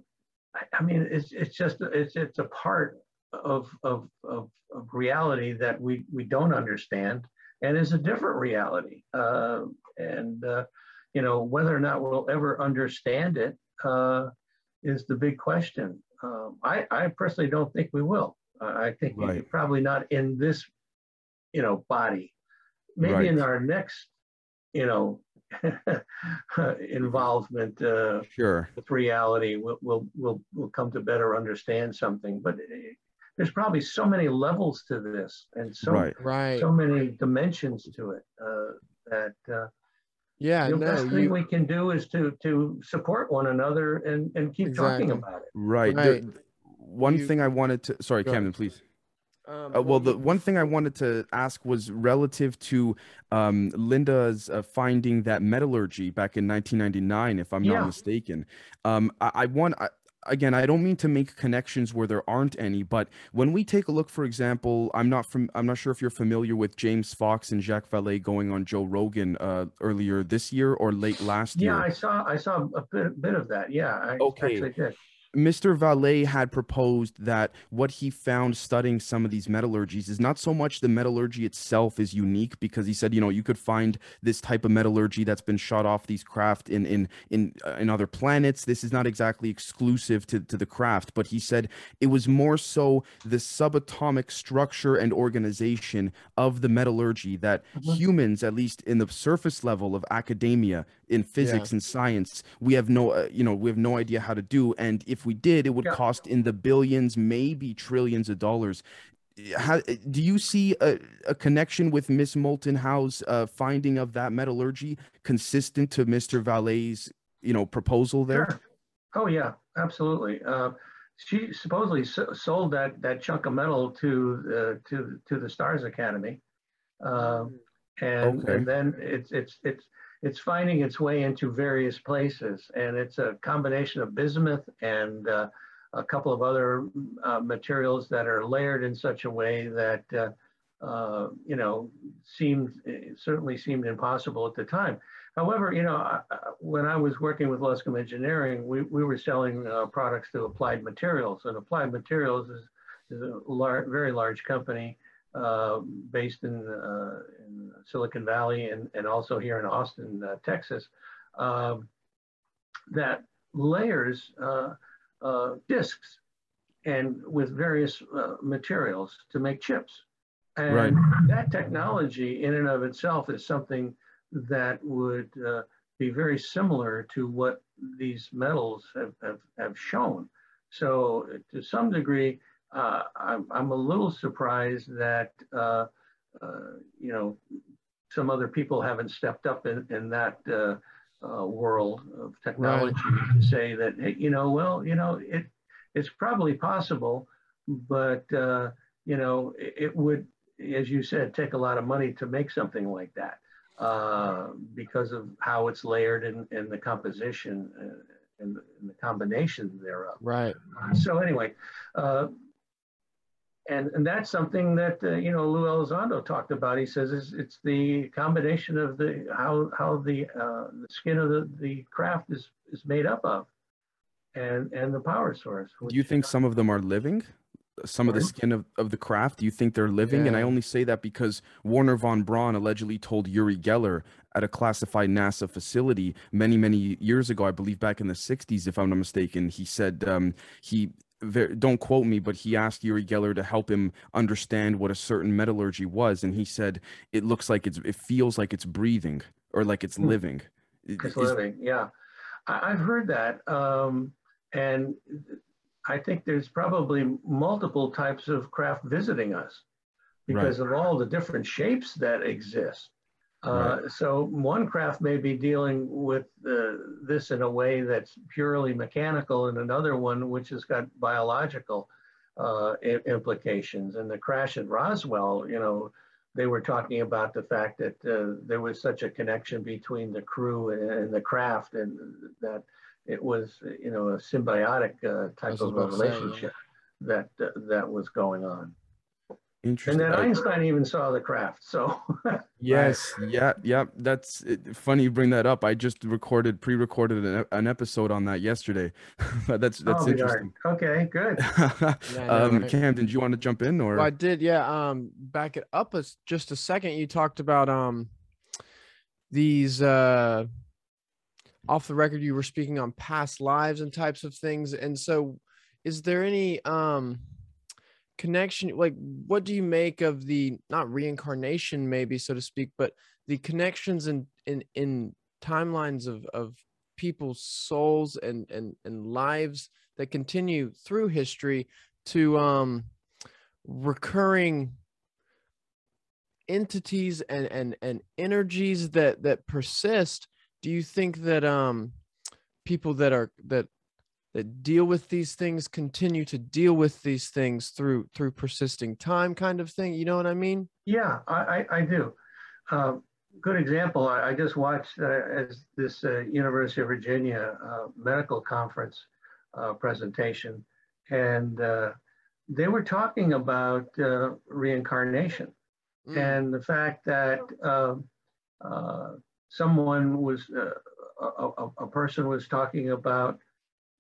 I, I mean, it's, it's just, it's, it's a part of, of, of, of reality that we, we don't understand and is a different reality. Uh, and, uh, you know, whether or not we'll ever understand it uh, is the big question. Um, I, I personally don't think we will. I think Right. probably not in this, you know, body. Maybe in our next, you know, involvement uh, Sure. with reality, we'll, we'll we'll we'll come to better understand something. But eh, there's probably so many levels to this, and so right. right so many dimensions to it uh, that. Uh, yeah the no best thing you, we can do is to to support one another and and keep talking about it. Right. Right. The- one You- thing I wanted to sorry, Go ahead. Camden, please. Um, Uh, well, the one thing I wanted to ask was relative to um, Linda's uh, finding that metallurgy back in 1999, if I'm Yeah. not mistaken. Um, I, I want I, again, I don't mean to make connections where there aren't any, but when we take a look, for example, I'm not from I'm not sure if you're familiar with James Fox and Jacques Vallée going on Joe Rogan uh, earlier this year or late last Yeah, year. Yeah, I saw I saw a bit, bit of that. Yeah, I Okay. Mr. Vallée had proposed that what he found studying some of these metallurgies is not so much the metallurgy itself is unique because he said, you know, you could find this type of metallurgy that's been shot off these craft in in in uh, in other planets. This is not exactly exclusive to to the craft, but he said it was more so the subatomic structure and organization of the metallurgy that Mhm. humans, at least in the surface level of academia in physics and science, we have no, uh, you know, we have no idea how to do. And if we did, it would Yeah. cost in the billions, maybe trillions of dollars. How, do you see a, a connection with Miss Moulton Howe's uh, finding of that metallurgy consistent to Mr. Vallée's, you know, proposal there? Sure. Oh yeah, absolutely. Uh, she supposedly sold that that chunk of metal to the to to the Stars Academy, um, and Okay. and then it's it's it's it's finding its way into various places, and it's a combination of bismuth and uh, a couple of other uh, materials that are layered in such a way that uh, uh, you know seemed certainly seemed impossible at the time. However, you know, I- when I was working with Luscombe Engineering, we, we were selling uh, products to Applied Materials, and Applied Materials is, is a lar- very large company uh, based in, uh, in Silicon Valley and, and also here in Austin, uh, Texas, um, that layers uh, uh, discs and with various uh, materials to make chips. And Right. that technology in and of itself is something that would uh, be very similar to what these metals have, have, have shown. So to some degree, uh, I'm, I'm a little surprised that, uh, uh, you know, some other people haven't stepped up in, in that uh, uh, world of technology to say that, hey, you know, well, you know, it, it's probably possible, but, uh, you know, it, it would, as you said, take a lot of money to make something like that uh, because of how it's layered and, and the composition and, the, and the combination thereof. Right. So anyway, uh, and and that's something that uh, you know Lou Elizondo talked about. He says it's, it's the combination of the how how the uh, the skin of the, the craft is is made up of, and and the power source. Do you think some of them are living? Some of the skin of, of the craft, do you think they're living? And I only say that because Wernher von Braun allegedly told Uri Geller at a classified NASA facility many, many years ago, I believe back in the 60s, if I'm not mistaken, he said um, he, ver- don't quote me, but he asked Uri Geller to help him understand what a certain metallurgy was. And he said, it looks like it's, it feels like it's breathing or like it's Hmm. living. It's living, yeah. I, I've heard that. Um, and I think there's probably multiple types of craft visiting us because of all the different shapes that exist. Uh, So one craft may be dealing with uh, this in a way that's purely mechanical, and another one which has got biological uh, implications. And the crash at Roswell, you know, they were talking about the fact that uh, there was such a connection between the crew and, the craft, and that it was, you know, a symbiotic uh, type of a about yeah. relationship that uh, that was going on. And Interesting. then I- Einstein even saw the craft. So Yes, yeah, yeah. That's it, funny you bring that up. I just recorded, pre-recorded an, an episode on that yesterday. but that's that's Oh, darn. interesting. Okay, good. Yeah, I um, right? Camden, do you want to jump in or? Well, I did, yeah. Um, back it up a s just a second. You talked about um these uh off the record. You were speaking on past lives and types of things, and so is there any um connection? Like, what do you make of the not reincarnation, maybe so to speak, but the connections in in in timelines of of people's souls and and and lives that continue through history to um recurring entities and and and energies that that persist do you think that um people that are that that deal with these things continue to deal with these things through through persisting time kind of thing you know what i mean Yeah, I, I, I do. Um, good example. I, I just watched uh, as this uh, University of Virginia uh, medical conference uh, presentation, and uh, they were talking about uh, reincarnation Mm, and the fact that um, uh, someone was uh, a, a, a person was talking about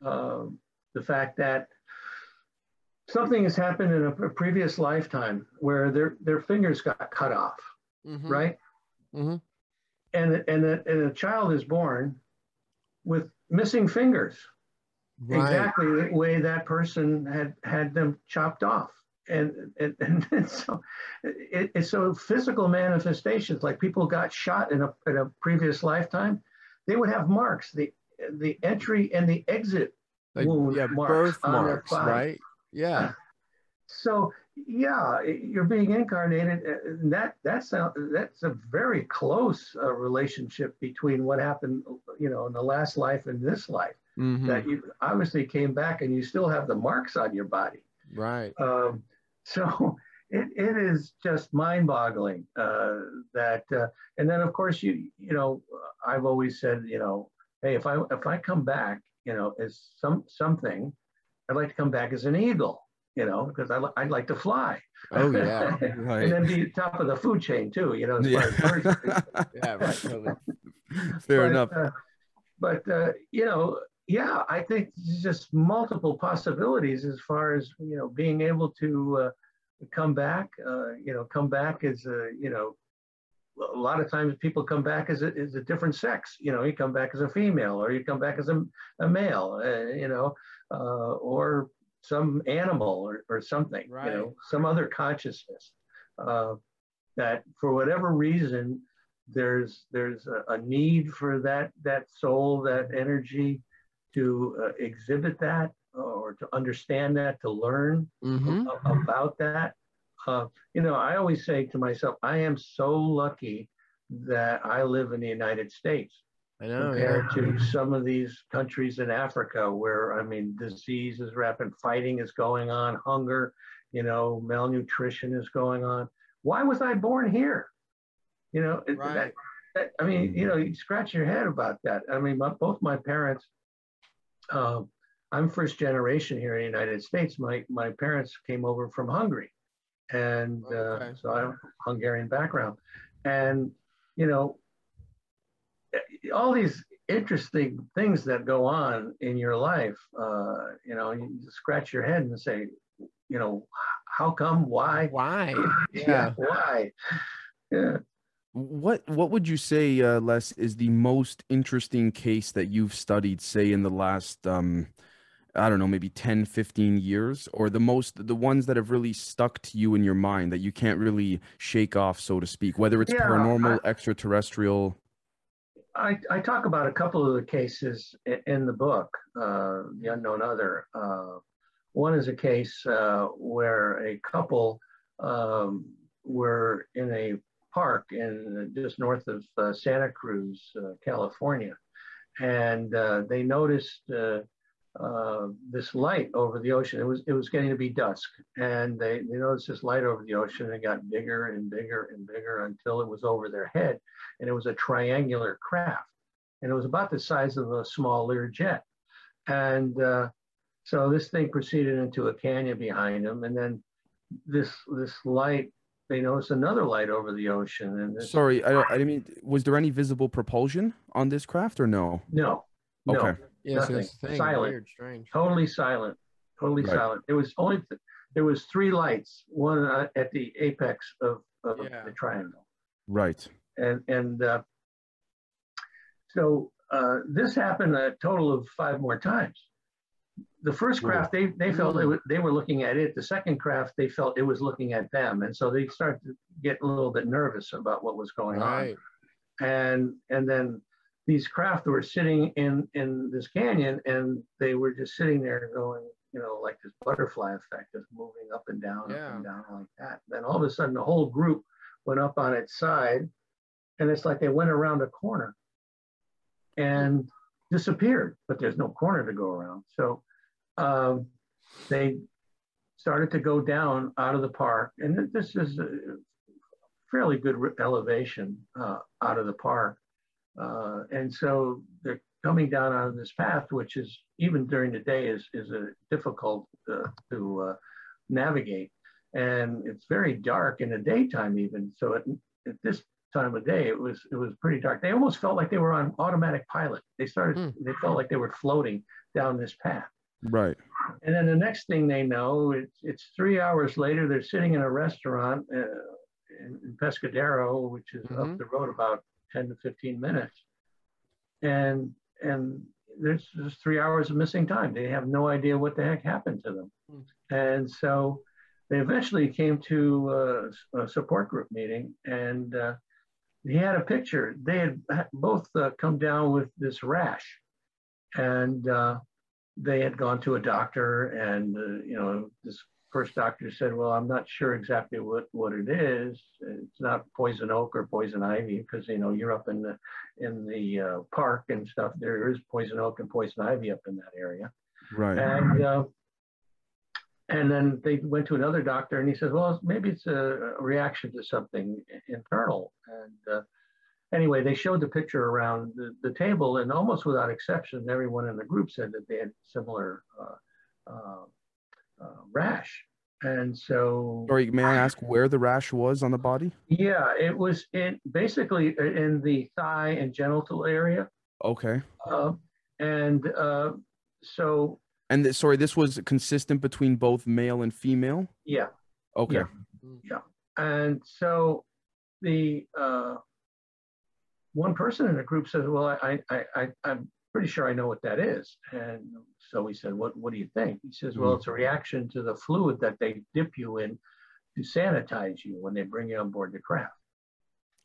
um the fact that something has happened in a, a previous lifetime where their their fingers got cut off, Mhm. right? Mhm. And and a, and a child is born with missing fingers, Right. exactly the way that person had had them chopped off. And and, and so it, it's so physical manifestations like people got shot in a in a previous lifetime, they would have marks the the entry and the exit Like, wound yeah, marks their right? Yeah. So yeah, you're being incarnated. and That that's a, that's a very close uh, relationship between what happened, you know, in the last life and this life. Mhm. That you obviously came back and you still have the marks on your body. Right. Um, so it, it is just mind-boggling uh, that, uh, and then of course you you know I've always said you know hey if I if I come back you know as some something I'd like to come back as an eagle you know because I, I'd like to fly Oh yeah. Right. and then be top of the food chain too you know as far as birds are concerned. Yeah, right. Totally. Fair But, enough. uh, but uh, you know, yeah, I think there's just multiple possibilities as far as you know being able to uh, come back. Uh, you know, come back as a you know. A lot of times people come back as a, as a different sex. You know, you come back as a female, or you come back as a, a male. Uh, you know, uh, or some animal, or, or something. Right. You know, some other consciousness. Uh, that for whatever reason there's there's a, a need for that that soul that energy to uh, exhibit that or to understand that to learn hmm a- about that uh, you know i always say to myself i am so lucky that i live in the united states I know. Oh, Yeah. compared to some of these countries in africa where i mean disease is rapid fighting is going on hunger you know malnutrition is going on why was i born here you know Right. that, that, i mean you know you scratch your head about that i mean my, both my parents um, i'm first generation here in the united states my my parents came over from hungary and uh, Okay. so i have hungarian background and you know all these interesting things that go on in your life uh, you know you scratch your head and say you know how come why Why? yeah, Yeah. why yeah What what would you say, uh, Les, is the most interesting case that you've studied, say, in the last, um, I don't know, maybe 10, 15 years, or the most, the ones that have really stuck to you in your mind that you can't really shake off, so to speak, whether it's Yeah, paranormal, extraterrestrial. I, I talk about a couple of the cases in the book, uh, The Unknown Other. Uh, one is a case uh, where a couple um, were in a park in just north of uh, Santa Cruz, uh, California, and uh, they noticed uh, this light over the ocean. It was it was getting to be dusk, and they, they noticed this light over the ocean. and It got bigger and bigger and bigger until it was over their head, and it was a triangular craft, and it was about the size of a small Learjet, and uh, so this thing proceeded into a canyon behind them, and then this this light. They noticed another light over the ocean, and Sorry, I, I didn't mean, was there any visible propulsion on this craft or no? no, no, Okay. Yeah. Nothing. that's the thing. Silent. Weird. Strange. totally silent, totally Right. silent. It was only th- there was three lights, one uh, at the apex of, of Yeah. the triangle, Right. and and uh, so uh, this happened a total of five more times. The first craft they they felt they, were, they were looking at it. The second craft they felt it was looking at them, and so they started to get a little bit nervous about what was going on Right. and and then these craft were sitting in in this canyon and they were just sitting there going you know like this butterfly effect just moving up and down up and down like that. Then all of a sudden the whole group went up on its side and it's like they went around a corner and disappeared but there's no corner to go around. So um, they started to go down out of the park and this is a fairly good elevation uh, out of the park uh, and so they're coming down on this path, which is even during the day is is a difficult uh, to uh, navigate, and it's very dark in the daytime even. So at, at this time of day, it was it was pretty dark. They almost felt like they were on automatic pilot. They started Hmm. they felt like they were floating down this path. Right. And then the next thing they know, it's, it's three hours later, they're sitting in a restaurant uh, in, in Pescadero, which is Mhm. up the road about 10 to 15 minutes. And, and there's just three hours of missing time. They have no idea what the heck happened to them. And so they eventually came to uh, a support group meeting and uh, he had a picture. They had both uh, come down with this rash and uh, they had gone to a doctor and, uh, you know, this first doctor said, well, I'm not sure exactly what, what it is. It's not poison oak or poison ivy because, you know, you're up in the, in the uh, park and stuff. There is poison oak and poison ivy up in that area. Right. And uh, and then they went to another doctor, and he says, "Well, maybe it's a, reaction to something internal." And uh, anyway, they showed the picture around the, the table, and almost without exception, everyone in the group said that they had similar uh, uh, uh, rash. And so, Sorry, may I ask where the rash was on the body? yeah, it was in basically in the thigh and genital area, Okay. uh, and uh, so And th- sorry, this was consistent between both male and female. yeah. Okay. Yeah. And so the uh, one person in the group says, "Well, I, I, I, I'm pretty sure I know what that is." And so we said, "What, what do you think?" He says, "Well, Mhm. it's a reaction to the fluid that they dip you in to sanitize you when they bring you on board the craft."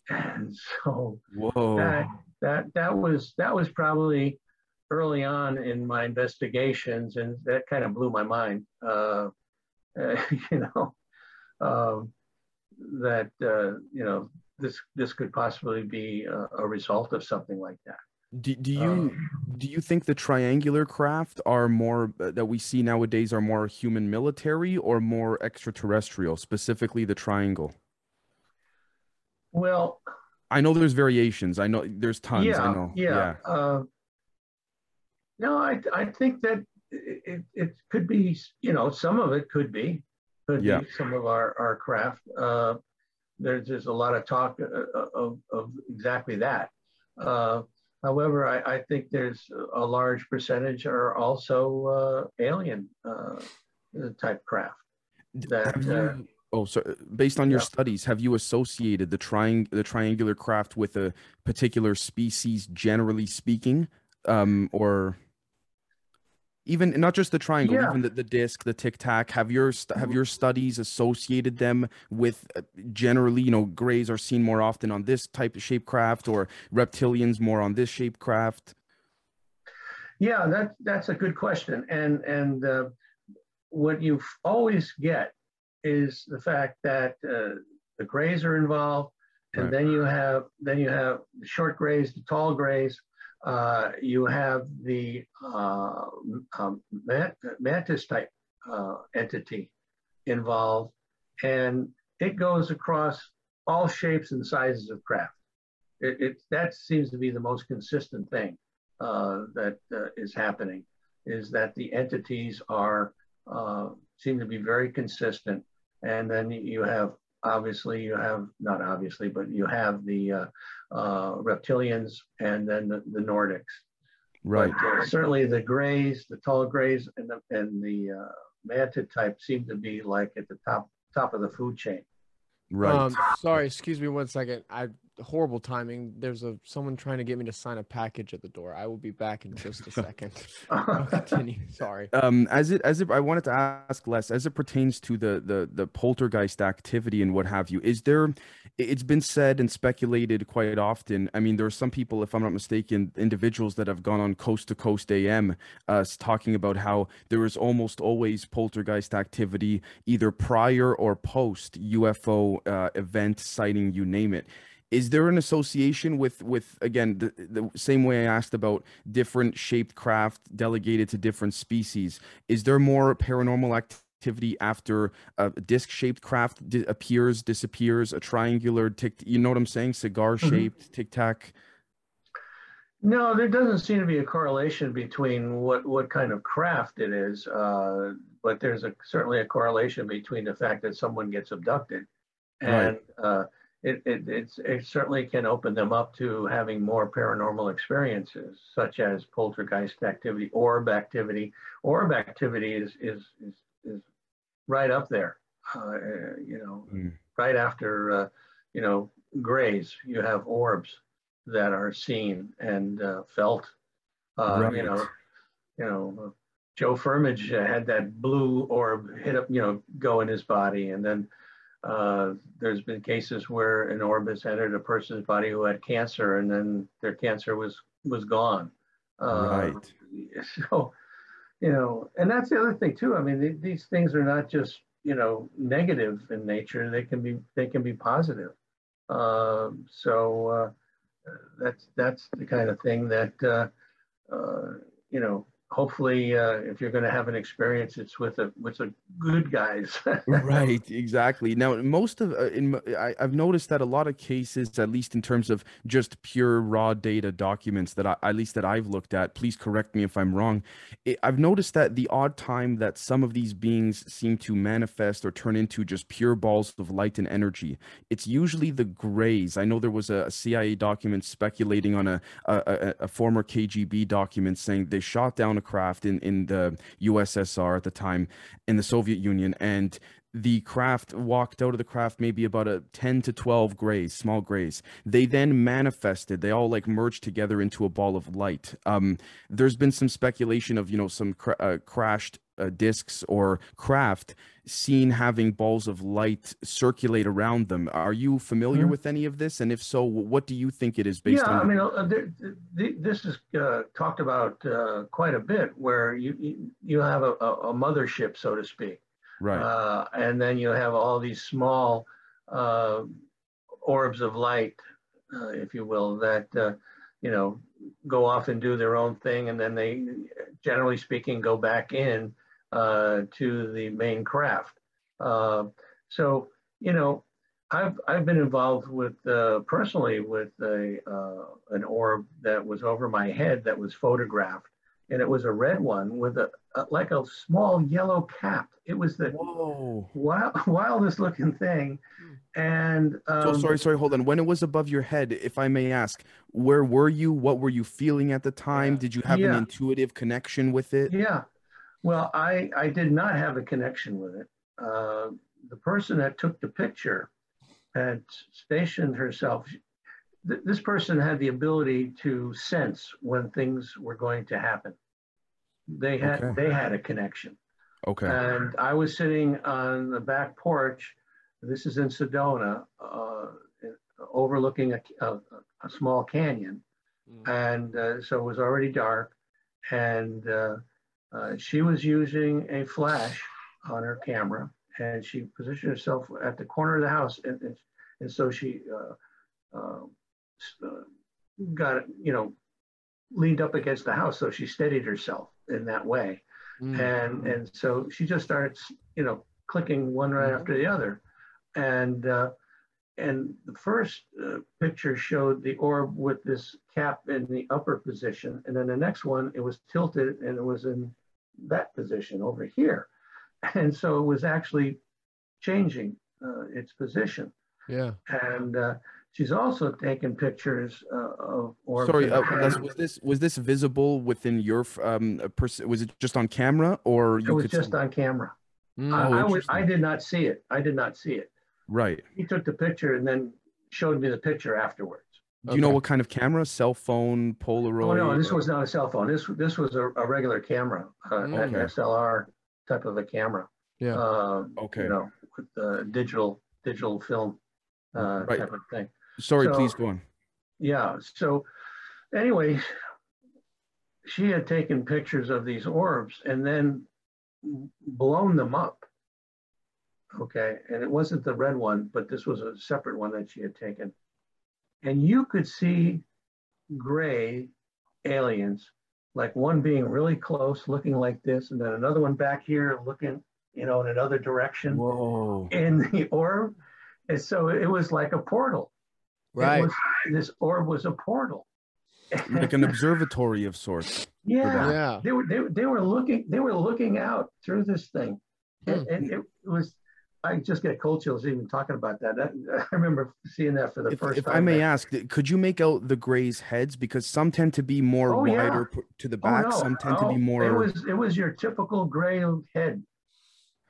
And so Whoa. that that that was that was probably early on in my investigations, and that kind of blew my mind. Uh, uh, you know, um, that uh, you know this this could possibly be a, a result of something like that. Do, do you Um, do you think the triangular craft are more uh, that we see nowadays are more human military or more extraterrestrial, specifically the triangle? Well, I know there's variations. I know there's tons. yeah, I know. yeah. Uh, no, I I think that it, it, could be you know some of it could be could Yeah. be some of our our craft. Uh, there's there's a lot of talk uh, of of exactly that. However, I, I think there's a large percentage are also uh, alien uh, type craft. That, uh, you, oh, so based on your yeah. studies, have you associated the triang the triangular craft with a particular species, generally speaking, um, or even not just the triangle, Yeah. even the, the disc, the tic tac? Have your have your studies associated them with uh, generally, you know, grays are seen more often on this type of shape craft, or reptilians more on this shape craft? Yeah, that that's a good question, and and uh, what you always get is the fact that uh, the grays are involved, and Right. then you have then you have the short grays, the tall grays. Uh, you have the uh, um, mant- mantis type uh, entity involved, and it goes across all shapes and sizes of craft. It, it that seems to be the most consistent thing uh, that uh, is happening is that the entities are seem to be very consistent, and then you have obviously you have not obviously, but you have the uh, uh, reptilians and then the, the Nordics. Right. But, uh, certainly the grays, the tall grays, and the and the uh, mantid type seem to be like at the top top of the food chain. Right. Um, sorry, excuse me one second. I horrible timing. There's a someone trying to get me to sign a package at the door. I will be back in just a second. I'll continue. Sorry. um as it as it i wanted to ask les as it pertains to the the the poltergeist activity and what have you is there it's been said and speculated quite often i mean there are some people if i'm not mistaken individuals that have gone on coast to coast am uh talking about how there is almost always poltergeist activity either prior or post ufo uh, event sighting you name it is there an association with with again the, the same way i asked about different shaped craft delegated to different species is there more paranormal activity after a disc shaped craft di- appears disappears a triangular tic you know what i'm saying? Cigar shaped tic tac No, there doesn't seem to be a correlation between what, what kind of craft it is, uh, but there's a, certainly a correlation between the fact that someone gets abducted and uh, it, it, it's, it certainly can open them up to having more paranormal experiences, such as poltergeist activity, orb activity. Orb activity is, is, is, is right up there, uh, you know, Mm. right after, uh, you know, grays, you have orbs that are seen and uh, felt. Uh, You know, you know, Joe Firmage had that blue orb hit up, you know, go in his body, and then uh, there's been cases where an orb has entered a person's body who had cancer, and then their cancer was was gone. Uh, Right. So, you know, and that's the other thing too. I mean, th- these things are not just you know negative in nature; they can be they can be positive. Um, so uh, that's that's the kind of thing that uh, uh, you know. Hopefully, uh, if you're going to have an experience, it's with a with a good guys. right exactly now most of uh, in I, have noticed that a lot of cases at least in terms of just pure raw data documents that I, at least that i've looked at please correct me if i'm wrong it, i've noticed that the odd time that some of these beings seem to manifest or turn into just pure balls of light and energy it's usually the grays i know there was a, a cia document speculating on a, a, a, former kgb document saying they shot down craft in, in the ussr at the time in the Soviet Union, and the craft walked out of the craft maybe about a 10 to 12 grays, small grays. They then manifested, they all like merged together into a ball of light. Um, there's been some speculation of, you know, some uh, crashed uh, discs or craft seen having balls of light circulate around them. Are you familiar Mhm. with any of this? And if so, what do you think it is based yeah, on? I mean, uh, there, th- this is uh, talked about uh, quite a bit, where you you, have a, a mothership, so to speak, right. uh, and then you have all these small uh, orbs of light, uh, if you will, that uh, you know go off and do their own thing, and then they, generally speaking, go back in to the main craft. Uh, so you know, I've I've been involved with uh, personally with a uh, an orb that was over my head that was photographed, and it was a red one with a, a like a small yellow cap. It was the Whoa. wild, wildest looking thing, and um, So sorry, sorry, hold on. When it was above your head, if I may ask, where were you? What were you feeling at the time? Yeah. Did you have an intuitive connection with it? Yeah. Well, I, I did not have a connection with it. Uh, the person that took the picture had stationed herself. Th- this person had the ability to sense when things were going to happen. They had Okay. they had a connection. Okay. And I was sitting on the back porch. This is in Sedona, uh, overlooking a, a, a small canyon and uh, so it was already dark and uh, she was using a flash on her camera and she positioned herself at the corner of the house and, and, and so she uh, uh, uh, got you know leaned up against the house so she steadied herself in that way Mm. and and so she just started you know clicking one right Mhm. after the other and uh, and the first uh, picture showed the orb with this cap in the upper position and then the next one it was tilted and it was in that position over here and so it was actually changing uh, its position Yeah. and uh, she's also taken pictures uh, of orbs Sorry, uh, was, this was this visible within your um uh, pers- was it just on camera or it was could just see- on camera Mm. I, Oh, I, was, I did not see it i did not see it right? he took the picture and then showed me the picture afterwards. Do you know what kind of camera? Cell phone, Polaroid? Oh no, this or- was not a cell phone. This this was a, a regular camera, uh, an SLR type of a camera. Yeah. Um, Okay. You know, with uh, digital digital film uh, Right. type of thing. Sorry, so- please go on. Yeah. So anyway, she had taken pictures of these orbs and then blown them up. Okay. And it wasn't the red one, but this was a separate one that she had taken. And you could see gray aliens, like one being really close, looking like this, and then another one back here looking, you know, in another direction Whoa. in the orb. And so it was like a portal. Right. was- this orb was a portal. Like an observatory of sorts. yeah. Yeah. They were, they, they were looking, they were looking out through this thing. And, Hmm. and it was I just get cold chills even talking about that. that I remember seeing that for the If, first if time. I may back- ask, could you make out the Gray's heads because some tend to be more Oh, wider p- to the Oh, back, no. some tend to Oh, be It more. was it was your typical gray head.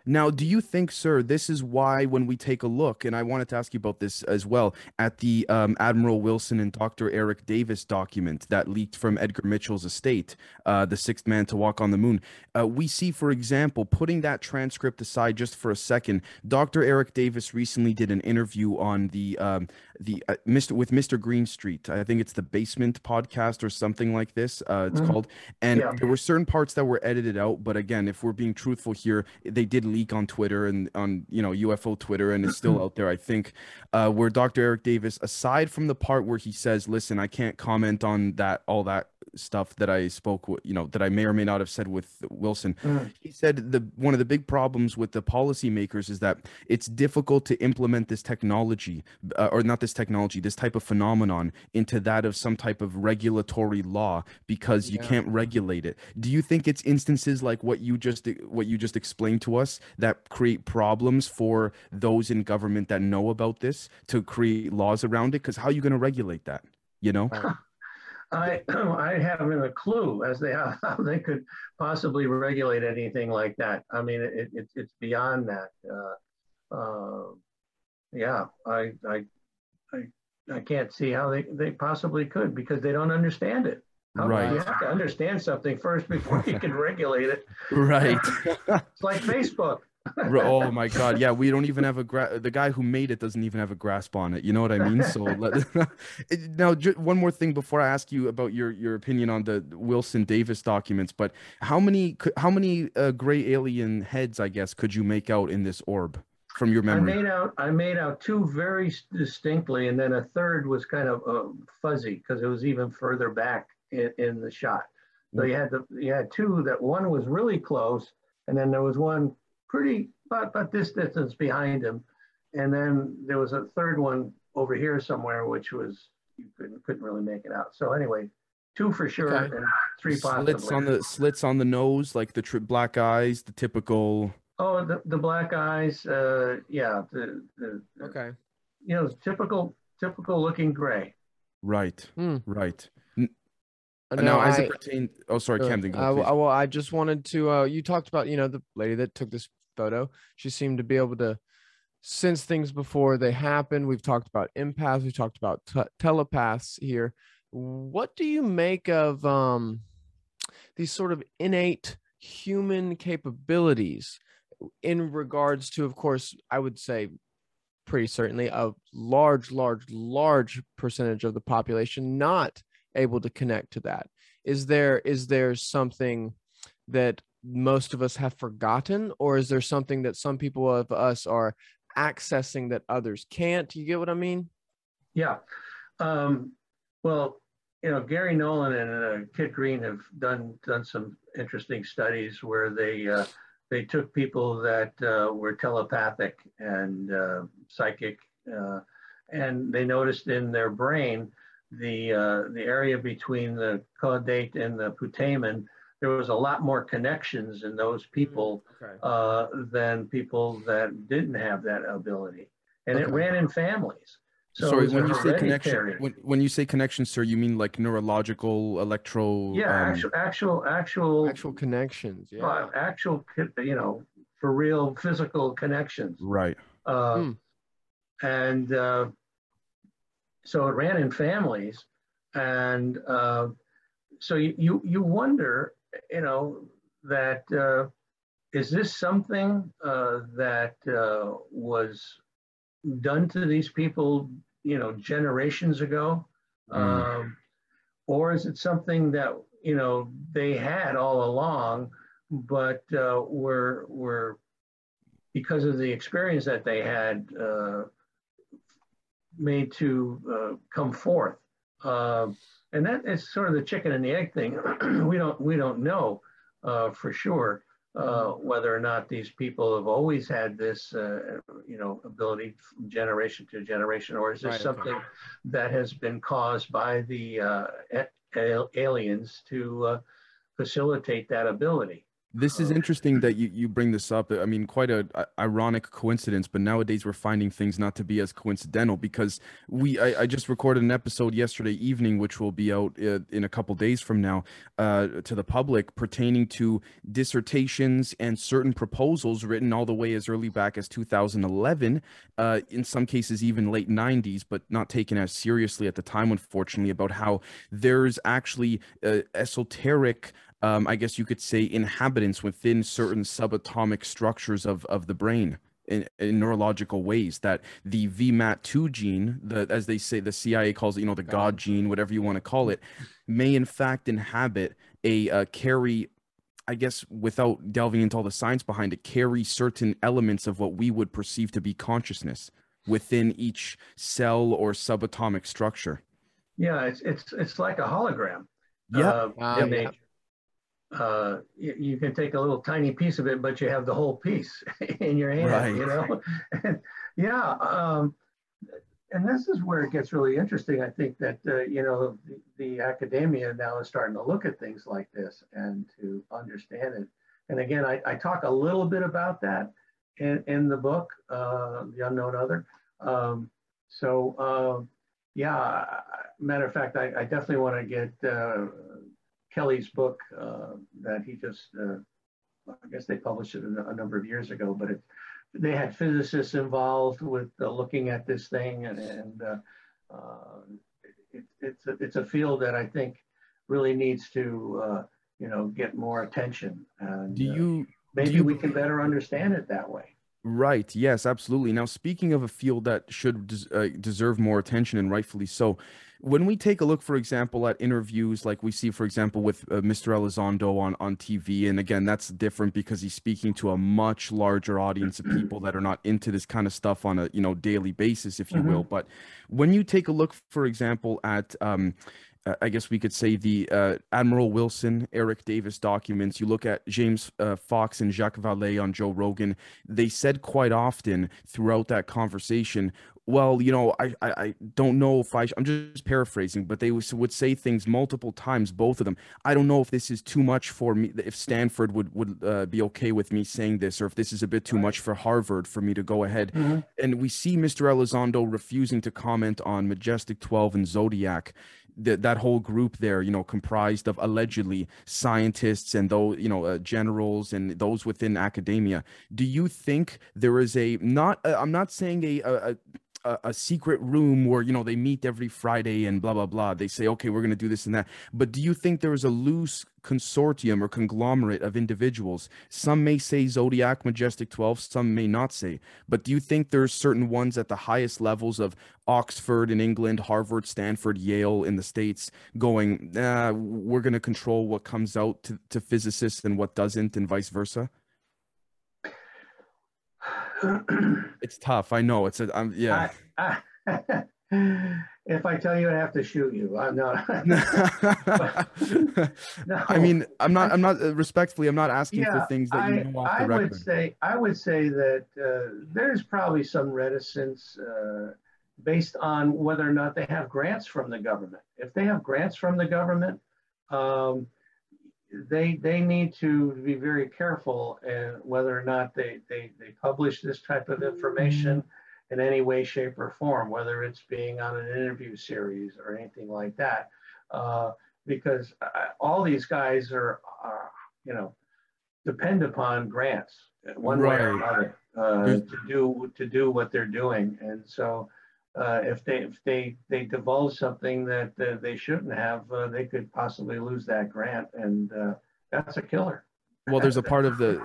Now, do you think, sir, this is why when we take a look, and I wanted to ask you about this as well, at the um, Admiral Wilson and Dr. Eric Davis document that leaked from Edgar Mitchell's estate, uh, the sixth man to walk on the moon, uh, we see, for example, putting that transcript aside just for a second, Dr. Eric Davis recently did an interview on the um, the uh, Mr. with Mr. Greenstreet. I think it's the Basement podcast or something like this. Uh, it's Mhm. called, and Yeah. there were certain parts that were edited out. But again, if we're being truthful here, they did leak on Twitter and on you know UFO Twitter, and it's still out there. I think uh, where Dr. Eric Davis, aside from the part where he says, "Listen, I can't comment on that all that stuff that I spoke with, you know, that I may or may not have said with Wilson." Mm. He said the one of the big problems with the policymakers is that it's difficult to implement this technology, uh, or not this technology, this type of phenomenon into that of some type of regulatory law because you can't regulate it. Do you think it's instances like what you just what you just explained to us that create problems for those in government that know about this to create laws around it? Because how are you going to regulate that? You know? I I haven't a clue as they how they could possibly regulate anything like that. I mean, it, it it's beyond that. Uh, uh, yeah, I I I I can't see how they they possibly could because they don't understand it. How- Right. You have to understand something first before you can regulate it. Right. It's like Facebook. Oh my god yeah we don't even have a gra- the guy who made it doesn't even have a grasp on it you know what i mean so let, now ju- one more thing before i ask you about your your opinion on the wilson davis documents but how many how many uh, gray alien heads i guess could you make out in this orb from your I made out I made out two very distinctly, and then a third was kind of uh, fuzzy because it was even further back in, in the shot. So you had the you had two that one was really close, and then there was one pretty about, about this distance behind him, and then there was a third one over here somewhere, which was you couldn't couldn't really make it out. So anyway, two for sure, Okay. and three possibly. slits on the slits on the nose like the tri- black eyes the typical oh, the, the black eyes, uh, yeah, the, the the Okay. you know, typical, typical looking gray. right Hmm. right Uh, now no, as I- it pertains oh sorry Uh, camden go, I, well, I just wanted to. Uh, you talked about, you know, the lady that took this photo. She seemed to be able to sense things before they happen. We've talked about empaths. We've talked about t- telepaths here. What do you make of um, these sort of innate human capabilities in regards to, of course, I would say pretty certainly a large, large, large percentage of the population not able to connect to that. Is there is there something that most of us have forgotten or is there something that some people of us are accessing that others can't? You get what i mean? Yeah. Um, well, you know, Garry Nolan and uh, Kit Green have done done some interesting studies where they uh, they took people that uh, were telepathic and uh, psychic, uh, and they noticed in their brain the uh, the area between the caudate and the putamen. There was a lot more connections in those people okay uh, than people that didn't have that ability. And it ran in families. So sorry when you say connection when, when you say connection sir you mean like neurological electro yeah, um, actual, actual, actual, actual connections yeah uh, actual, you know, for real physical connections. right Uh, Hmm. And uh, so it ran in families. And uh, so you, you, you wonder, you know, that uh, is this something uh, that uh, was done to these people, you know, generations ago? Mm. Um, or is it something that, you know, they had all along, but uh, were, were because of the experience that they had uh, made to uh, come forth. Uh, and that is sort of the chicken and the egg thing. we don't we don't know uh, for sure uh, whether or not these people have always had this uh, you know ability from generation to generation, or is this Right, okay. something that has been caused by the uh, a- aliens to uh, facilitate that ability? This is interesting that you, you bring this up. I mean, quite a, a ironic coincidence, but nowadays we're finding things not to be as coincidental because we I, I just recorded an episode yesterday evening, which will be out uh, in a couple days from now uh, to the public, pertaining to dissertations and certain proposals written all the way as early back as 2011, uh, in some cases even late 90s, but not taken as seriously at the time, unfortunately, about how there's actually uh, esoteric um, I guess you could say, inhabitants within certain subatomic structures of, of the brain. In, in, neurological ways that the VMAT2 gene, the as they say the CIA calls it, you know, the God gene, whatever you want to call it, may in fact inhabit a uh, carry, I guess, without delving into all the science behind it, carry certain elements of what we would perceive to be consciousness within each cell or subatomic structure. Yeah, it's it's it's like a hologram. Yeah. Uh, um, yeah uh, you, you, can take a little tiny piece of it, but you have the whole piece in your hand, right. you know? and, yeah. Um, and this is where it gets really interesting. I think that, uh, you know, the, the, academia now is starting to look at things like this and to understand it. And again, I, I talk a little bit about that in, in the book, uh, The Unknown Other. Um, so, uh, yeah, matter of fact, I, I definitely want to get uh, Kelly's book uh, that he just, uh, I guess they published it a, a, number of years ago, but it, they had physicists involved with uh, looking at this thing, and, and uh, uh, it, it's a, it's a field that I think really needs to, uh, you know, get more attention. And do you? maybe do you, we can better understand it that way. Right. Yes, absolutely. Now, speaking of a field that should des- uh, deserve more attention and rightfully so, when we take a look, for example, at interviews like we see, for example, with uh, Mr. Elizondo on, on TV, and again, that's different because he's speaking to a much larger audience of people that are not into this kind of stuff on a you know daily basis, if you mm-hmm. will. But when you take a look, for example, at um, uh, I guess we could say the uh, Admiral Wilson, Eric Davis documents. You look at James uh, Fox and Jacques Vallée on Joe Rogan. They said quite often throughout that conversation, well, you know, I, I, I don't know if I, I'm just paraphrasing, but they would say things multiple times, both of them. I don't know if this is too much for me, if Stanford would, would uh, be okay with me saying this, or if this is a bit too much for Harvard for me to go ahead. Mm-hmm. And we see Mr. Elizondo refusing to comment on Majestic 12 and Zodiac that that whole group there, you know, comprised of allegedly scientists and those, you know, uh, generals and those within academia. Do you think there is a not? Uh, I'm not saying a, a, a, a secret room where you know they meet every Friday and blah blah blah. They say, okay, we're going to do this and that. But do you think there is a loose consortium or conglomerate of individuals? Some may say Zodiac Majestic 12, some may not say. But do you think there's certain ones at the highest levels of Oxford in England, Harvard, Stanford, Yale in the States going, we're going to control what comes out to, to physicists and what doesn't, and vice versa? it's tough. I know. It's a. I'm yeah. I, I, if I tell you, I have to shoot you. I'm not. no, I mean, I'm not. I'm not uh, respectfully. I'm not asking yeah, for things that you know I the record. would say. I would say that uh, there's probably some reticence uh, based on whether or not they have grants from the government. If they have grants from the government, um, they they need to be very careful and whether or not they, they they publish this type of information in any way, shape, or form, whether it's being on an interview series or anything like that, uh, because uh, all these guys are, are, you know, depend upon grants one right. way or another uh, to do to do what they're doing, and so uh, if they if they they divulge something that uh, they shouldn't have, uh, they could possibly lose that grant, and uh, that's a killer. Well, there's a part of the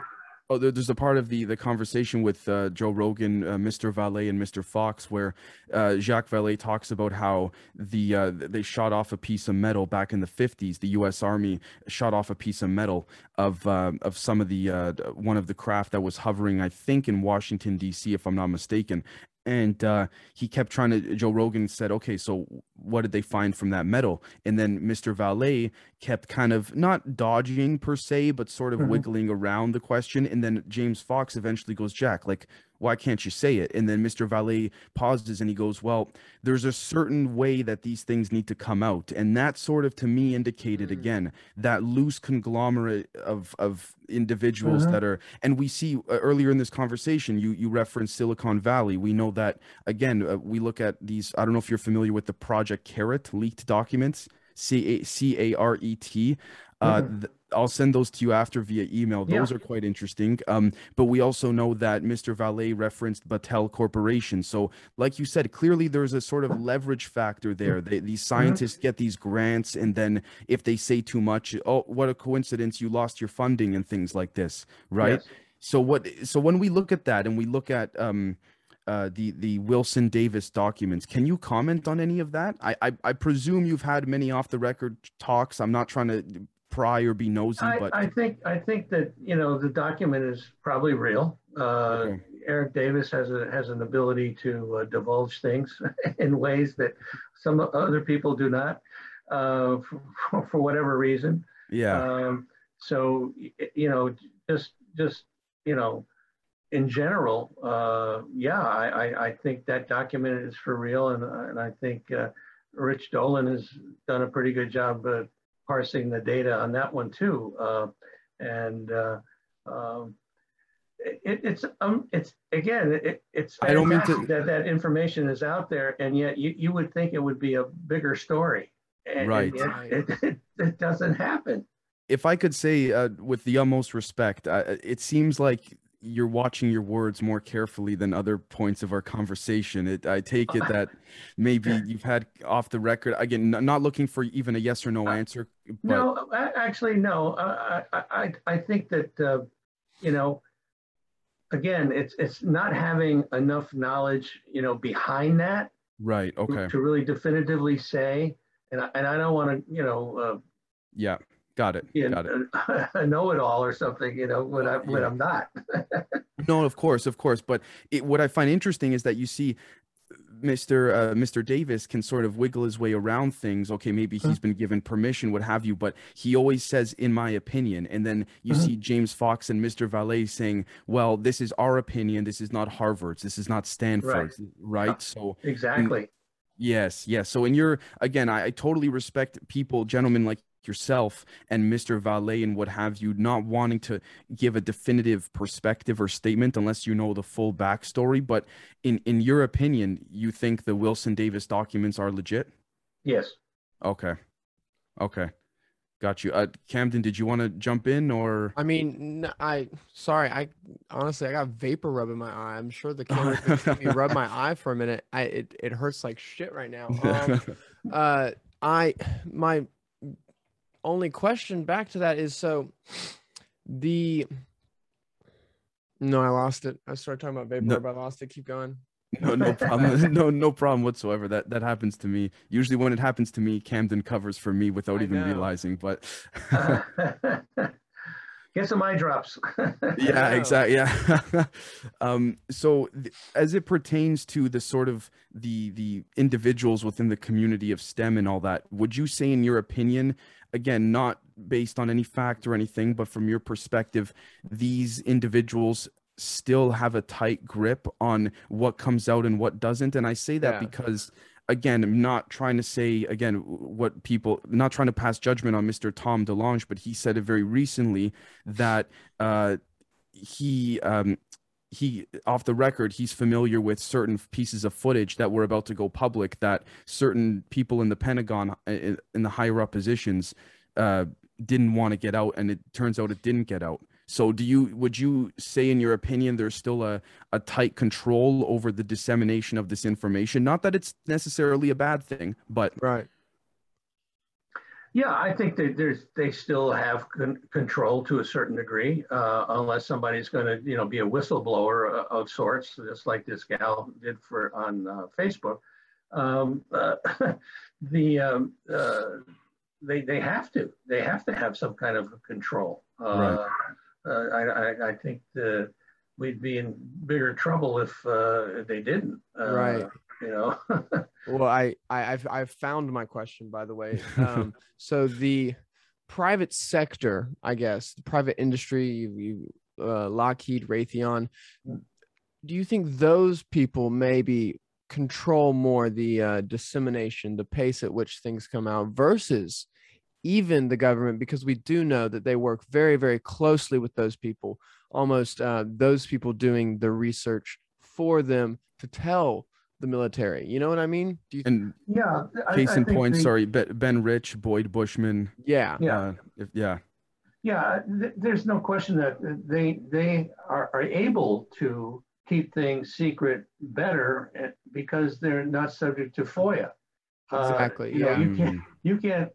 oh, there's a part of the the conversation with uh, Joe Rogan, uh, Mr. Vallée, and Mr. Fox, where Jacques Vallée talks about how the they shot off a piece of metal back in the 50s. The U.S. Army shot off a piece of metal of of some of the one of the craft that was hovering, I think, in Washington D.C. if I'm not mistaken, and uh, he kept trying to joe rogan said okay so what did they find from that metal? And then Mr. Vallée kept kind of not dodging per se, but sort of Mhm. wiggling around the question. And then James Fox eventually goes, Jack, like, why can't you say it? And then Mr. Vallée pauses and he goes, Well, there's a certain way that these things need to come out. And that sort of to me indicated Mm. again that loose conglomerate of of individuals Mhm. that are and we see uh, earlier in this conversation you you referenced Silicon Valley. We know that again uh, we look at these I don't know if you're familiar with the Project Caret leaked documents C A C A R E T. Uh, Mhm. th- I'll send those to you after via email. Yeah. Those are quite interesting. Um, but we also know that Mr. Vallée referenced Battelle Corporation. So, like you said, clearly there's a sort of leverage factor there. They, these scientists get these grants, and then if they say too much, oh, what a coincidence! You lost your funding and things like this, right? Yes. So what? So when we look at that and we look at um, uh, the the Wilson Davis documents, can you comment on any of that? I I, I presume you've had many off the record talks. I'm not trying to pry or be nosy, I, but I think I think that you know the document is probably real. Uh, Okay. Eric Davis has a has an ability to uh, divulge things in ways that some other people do not, uh, for, for whatever reason. yeah, Um, so you know, just just you know, in general, uh, yeah, I, I, I think that document is for real, and and I think uh, Rich Dolan has done a pretty good job uh, parsing the data on that one too, uh, and. Uh, um, it, it's um it's again it, it's I don't mean to- that that information is out there and yet you, you would think it would be a bigger story and, and Right. yet it, it, it doesn't happen if I could say uh, with the utmost respect, uh, it seems like you're watching your words more carefully than other points of our conversation. It, I take it that maybe you've had off the record again, not looking for even a yes or no answer, but No, actually, no. Uh, I, I, I think that, uh, you know, again, it's it's not having enough knowledge, you know, behind that right, to- okay, to really definitively say. And I, and I don't want to, you know, uh, yeah, got it, you got it. know, a know-it-all or something, you know, when I when Yeah. I'm not. No, of course, of course. But it, what I find interesting is that you see Mr. Uh, Mr. Davis can sort of wiggle his way around things. Okay, maybe he's been given permission, what have you, but he always says, "In my opinion," and then you Uh-huh. see James Fox and Mr. Vallée saying, "Well, this is our opinion. This is not Harvard's. This is not Stanford's." Right. So exactly. Yes, yes. So, in your again, I, I totally respect people, gentlemen like yourself and Mr. Vallée and what have you, not wanting to give a definitive perspective or statement unless you know the full backstory. But in in your opinion, you think the Wilson Davis documents are legit? Yes. Okay, okay, got you. Uh, Camden, did you want to jump in or? I mean, I sorry. I honestly, I got vapor rub in my eye. I'm sure the camera can see me rub my eye for a minute. I it, it hurts like shit right now. Um, uh, I my only question back to that is so the no, I lost it. I started talking about vapor No. rub. I lost it. Keep going. no, no problem. No, no problem whatsoever. That that happens to me. Usually, when it happens to me, Camden covers for me without I even know. realizing. But Get some eye drops. yeah exactly yeah um so th- as it pertains to the sort of the the individuals within the community of stem and all that would you say in your opinion again not based on any fact or anything but from your perspective these individuals still have a tight grip on what comes out and what doesn't and i say that Yeah. because again i'm not trying to say again what people not trying to pass judgment on mr tom DeLonge but he said it very recently that uh he um he off the record he's familiar with certain pieces of footage that were about to go public that certain people in the pentagon uh, in, in the higher up positions uh didn't want to get out and it turns out it didn't get out so do you would you say in your opinion there's still a, a tight control over the dissemination of this information not that it's necessarily a bad thing but Right. Yeah, I think that there's they still have con- control to a certain degree, uh, unless somebody's going to you know be a whistleblower uh, of sorts, just like this gal did for on uh, Facebook. Um, uh, the um, uh, they they have to they have to have some kind of control. Uh, Right. Uh, I, I I think the, we'd be in bigger trouble if uh, they didn't. Uh, Right. You know. Well, I, I I've I've found my question by the way. Um, so the private sector, I guess, the private industry, you, uh, Lockheed, Raytheon. Do you think those people maybe control more the uh, dissemination, the pace at which things come out versus even the government? Because we do know that they work very, very closely with those people, almost uh, those people doing the research for them to tell the military. You know what I mean? Do you? And Yeah. Case I in point, the- sorry, Ben Rich, Boyd Bushman. yeah. Yeah. Uh, if, yeah. Yeah, th- there's no question that they they are, are able to keep things secret better eh, because they're not subject to FOIA. Uh, Exactly, you know, yeah. you can't Mm, you can't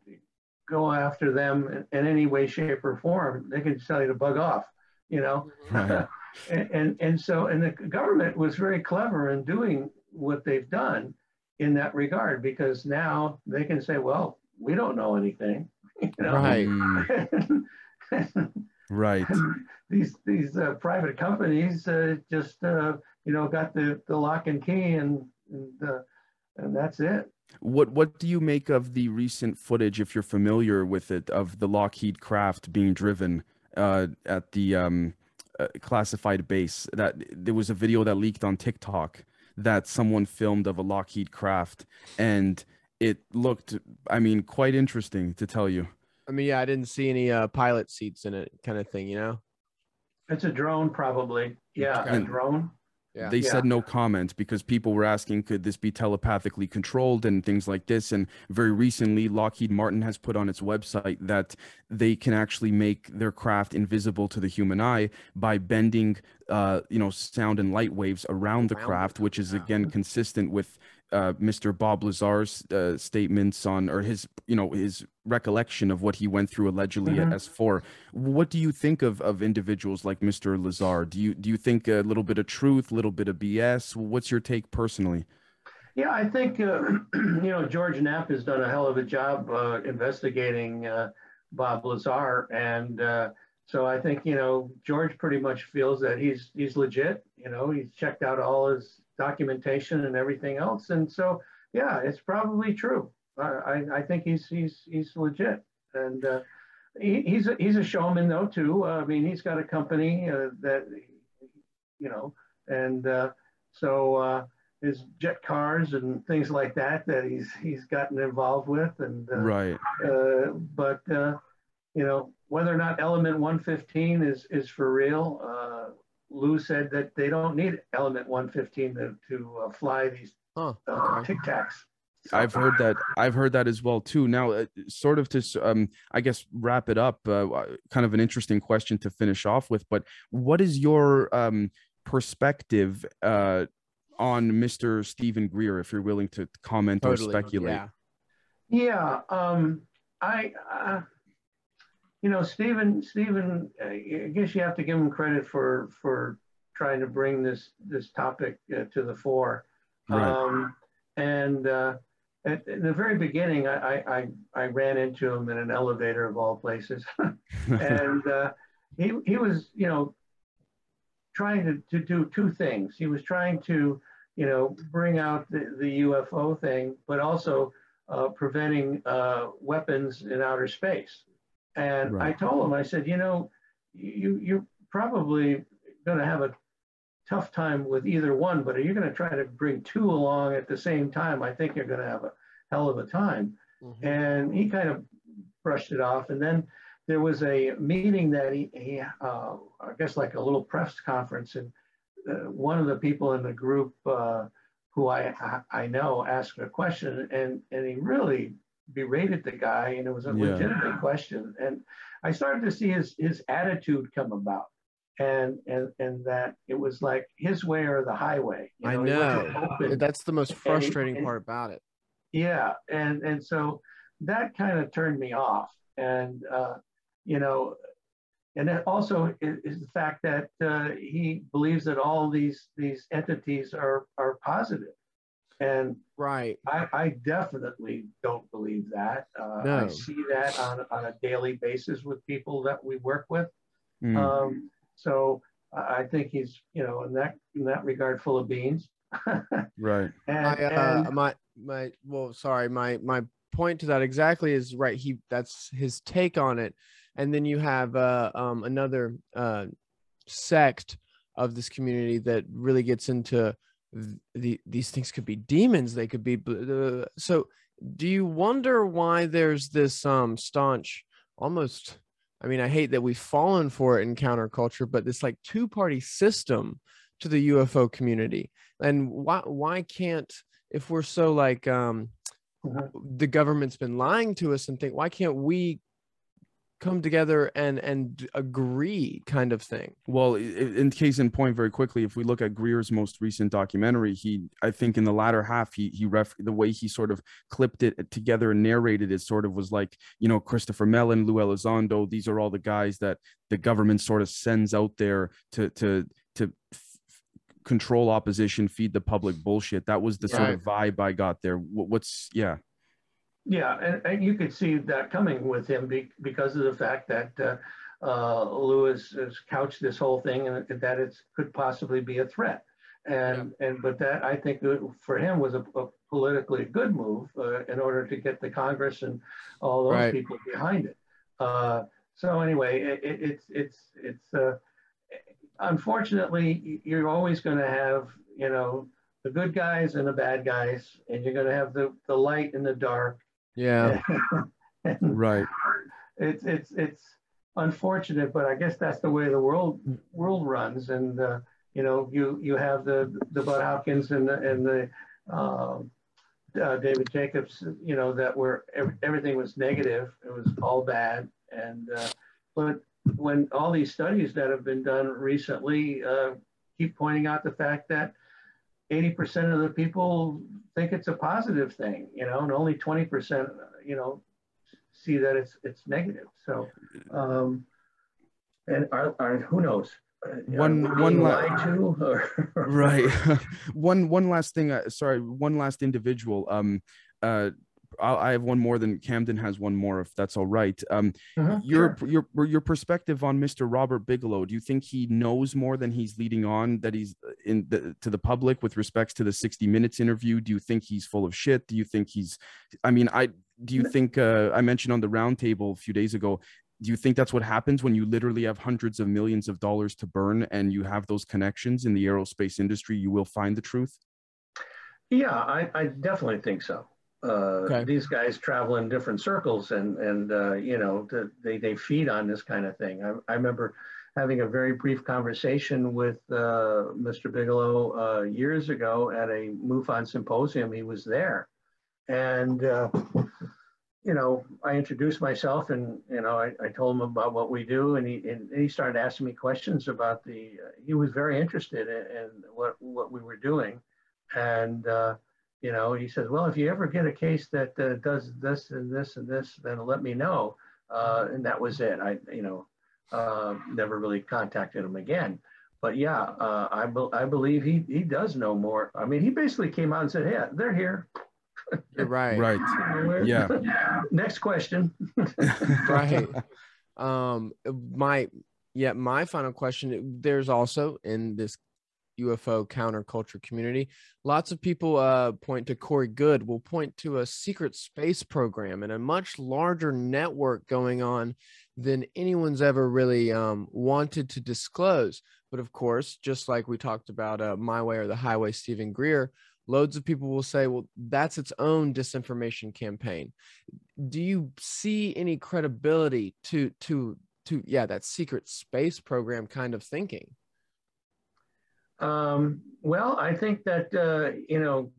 go after them in, in any way, shape, or form. They can tell you to bug off. You know, and, and and so and the government was very clever in doing what they've done in that regard because now they can say, well, we don't know anything. You know? Right. Right. these these uh, private companies uh, just uh, you know got the, the lock and key and and, uh, and that's it. What what do you make of the recent footage, if you're familiar with it, of the Lockheed craft being driven uh, at the um, uh, classified base? That there was a video that leaked on TikTok that someone filmed of a Lockheed craft, and it looked, I mean, quite interesting to tell you. I mean, yeah, I didn't see any uh, pilot seats in it, kind of thing. You know? It's a drone, probably. Yeah, a drone. Yeah. They Yeah. said no comment because people were asking, could this be telepathically controlled and things like this. And very recently, Lockheed Martin has put on its website that they can actually make their craft invisible to the human eye by bending, uh, you know, sound and light waves around the Around it, craft, which is yeah. again consistent with uh, Mr. Bob Lazar's uh, statements on, or his, you know, his recollection of what he went through allegedly Mhm. at S4. What do you think of of individuals like Mr. Lazar? Do you do you think a little bit of truth, a little bit of BS? What's your take personally? Yeah, I think uh, you know George Knapp has done a hell of a job uh, investigating uh, Bob Lazar, and uh, so I think you know George pretty much feels that he's he's legit. You know, he's checked out all his documentation and everything else, and so yeah, it's probably true. I I, I think he's he's he's legit, and uh, he, he's a, he's a showman though too. I mean, he's got a company uh, that you know, and uh, so. Uh, his jet cars and things like that that he's he's gotten involved with and uh, Right. uh, but uh, you know whether or not element 115 is is for real uh, Lou said that they don't need element 115 to, to uh, fly these Huh. uh, tic tacs I've heard that. I've heard that as well too. Now, uh, sort of to, um, I guess, wrap it up. Uh, uh, kind of an interesting question to finish off with. But what is your um, perspective uh, on Mr. Steven Greer? If you're willing to comment or speculate. Yeah. Yeah, um, I, uh, you know, Steven, Steven, uh, I guess you have to give him credit for for trying to bring this this topic uh, to the fore. Right. Um, and uh, at, in the very beginning, I, I I ran into him in an elevator of all places, and uh, he he was you know trying to, to do two things. He was trying to you know bring out the, the UFO thing, but also uh, preventing uh, weapons in outer space. And I told him, I said, you know, you you're probably going to have a tough time with either one, but if you're going to try to bring two along at the same time, I think you're going to have a hell of a time. Mhm. And he kind of brushed it off. And then there was a meeting that he, he uh, I guess like a little press conference, and uh, one of the people in the group uh, who I I know asked a question, and and he really berated the guy, and it was a Yeah. legitimate question. And I started to see his his attitude come about, and and and that it was like his way or the highway. You I know. open. That's the most frustrating and- part about it. Yeah, and and so that kind of turned me off, and uh, you know, and then also is, is the fact that uh, he believes that all these these entities are are positive, and Right. I, I definitely don't believe that. Uh, I see that on on a daily basis with people that we work with. Mm, Um, so I I think he's you know in that in that regard full of beans. right. and, My, uh, and- my my well, sorry, my my point to that exactly is right. He that's his take on it, and then you have uh, um, another uh, sect of this community that really gets into the these things could be demons. They could be uh, so. Do you wonder why there's this um staunch, almost? I mean, I hate that we've fallen for it in counterculture, but this like two party system to the UFO community, and why why can't if we're so like um Mhm. the government's been lying to us and think why can't we come together and and agree kind of thing Well, in case in point, very quickly, if we look at Greer's most recent documentary, he, I think, in the latter half, he he ref the way he sort of clipped it together and narrated it, sort of was like, you know, Christopher Mellon, Lou Elizondo. These are all the guys that the government sort of sends out there to to to control opposition, feed the public bullshit. That was the sort of vibe I got there. What's yeah, Yeah, and, and you could see that coming with him be, because of the fact that uh, uh, Lewis has couched this whole thing and that it could possibly be a threat. And and but that I think for him was a, a politically good move uh, in order to get the Congress and all those Right. people behind it. Uh, so anyway, it, it, it's it's it's uh, unfortunately you're always going to have you know the good guys and the bad guys, and you're going to have the the light and the dark yeah right. it's it's it's unfortunate, but I guess that's the way the world world runs. And uh, you know, you you have the the Bud Hopkins and the and the um, uh, David Jacobs, you know, that were ev- everything was negative. It was all bad. And uh, but when all these studies that have been done recently uh, keep pointing out the fact that 80% of the people think it's a positive thing, you know, and only 20%, you know, see that it's it's negative. So, um, and are, are who knows? Uh, One- are one being la- lied or right one one last thing uh, sorry one last individual um uh i have one more than camden has one more if that's all right um Uh-huh, your sure. your your perspective on mr robert bigelow do you think he knows more than he's leading on that he's uh, in the to the public with respects to the 60 minutes interview do you think he's full of shit do you think he's i mean i do you think uh, i mentioned on the roundtable a few days ago do you think that's what happens when you literally have hundreds of millions of dollars to burn and you have those connections in the aerospace industry you will find the truth Yeah, I, I definitely think so. Uh, Okay. These guys travel in different circles, and and uh, you know the, they they feed on this kind of thing. I, I remember having a very brief conversation with uh, Mr. Bigelow uh, years ago at a MUFON symposium. He was there, and uh, you know I introduced myself, and you know I, I told him about what we do, and he and he started asking me questions about the. Uh, he was very interested in, in what what we were doing, and. You know, he says, well, if you ever get a case that uh, does this and this and this, then let me know. Uh, and that was it. I, you know, uh, never really contacted him again. But yeah, uh, I, be- I believe he, he does know more. I mean, he basically came out and said, yeah, they're here. you're right right You know, we're- Yeah. Next question. right um my yeah my final question there's also in this ufo counterculture community. Lots of people uh point to corey goode will point to a secret space program and a much larger network going on than anyone's ever really um wanted to disclose. But of course just like we talked about uh, my way or the highway steven greer loads of people will say well that's its own disinformation campaign. Do you see any credibility to to to yeah that secret space program kind of thinking Um, well, I think that, uh, you know,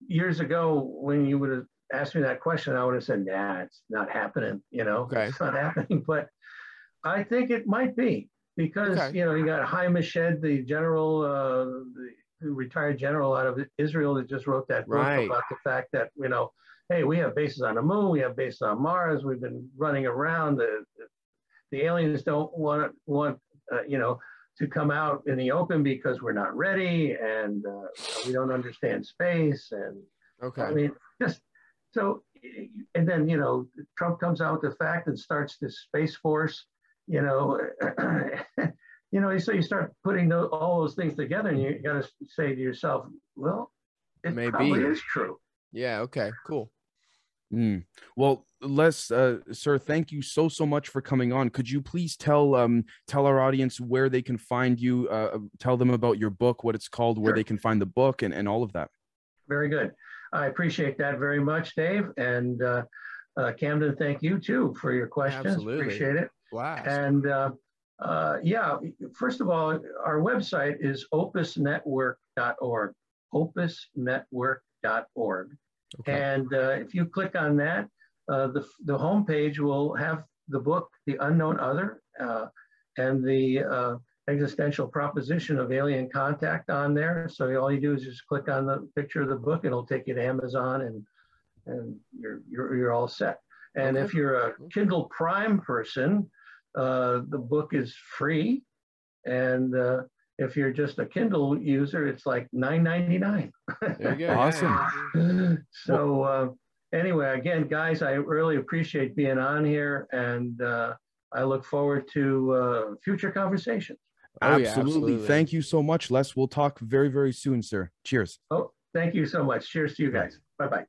years ago when you would have asked me that question, I would have said, nah, it's not happening, you know, Okay. it's not happening. But I think it might be because, Okay. you know, you got Haim Eshed, the general, uh, the the retired general out of Israel that just wrote that book Right. about the fact that, you know, hey, we have bases on the moon, we have bases on Mars, we've been running around. The, the aliens don't want, want uh, you know, to come out in the open because we're not ready and uh, we don't understand space and okay I mean just so and then you know Trump comes out with the fact and starts this space force you know you know so you start putting tho- all those things together and you got to say to yourself well it Maybe. probably is true Yeah. Okay. Cool. Mm. Well, Les, uh, sir, thank you so so much for coming on. Could you please tell um tell our audience where they can find you? Uh, tell them about your book, what it's called, where Sure. they can find the book, and and all of that. Very good. I appreciate that very much, Dave. And uh, uh, Camden, thank you too for your questions. Absolutely. Appreciate it. Blast. And uh, uh, yeah, first of all, our website is opusnetwork.org, opusnetwork.org. Okay. And uh, if you click on that, uh, the, the homepage will have the book, The Unknown Other, uh, and the uh, existential proposition of alien contact on there. So all you do is just click on the picture of the book, it'll take you to Amazon and, and you're, you're, you're all set. And Okay. if you're a Kindle Prime person, uh, the book is free. And uh, if you're just a Kindle user, it's like $9.99. There you go. Awesome. so uh, anyway, again, guys, I really appreciate being on here, and uh, I look forward to uh, future conversations. Oh, yeah, absolutely. absolutely. Thank you so much, Les. We'll talk very very soon, sir. Cheers. Oh, thank you so much. Cheers to you guys. Bye bye.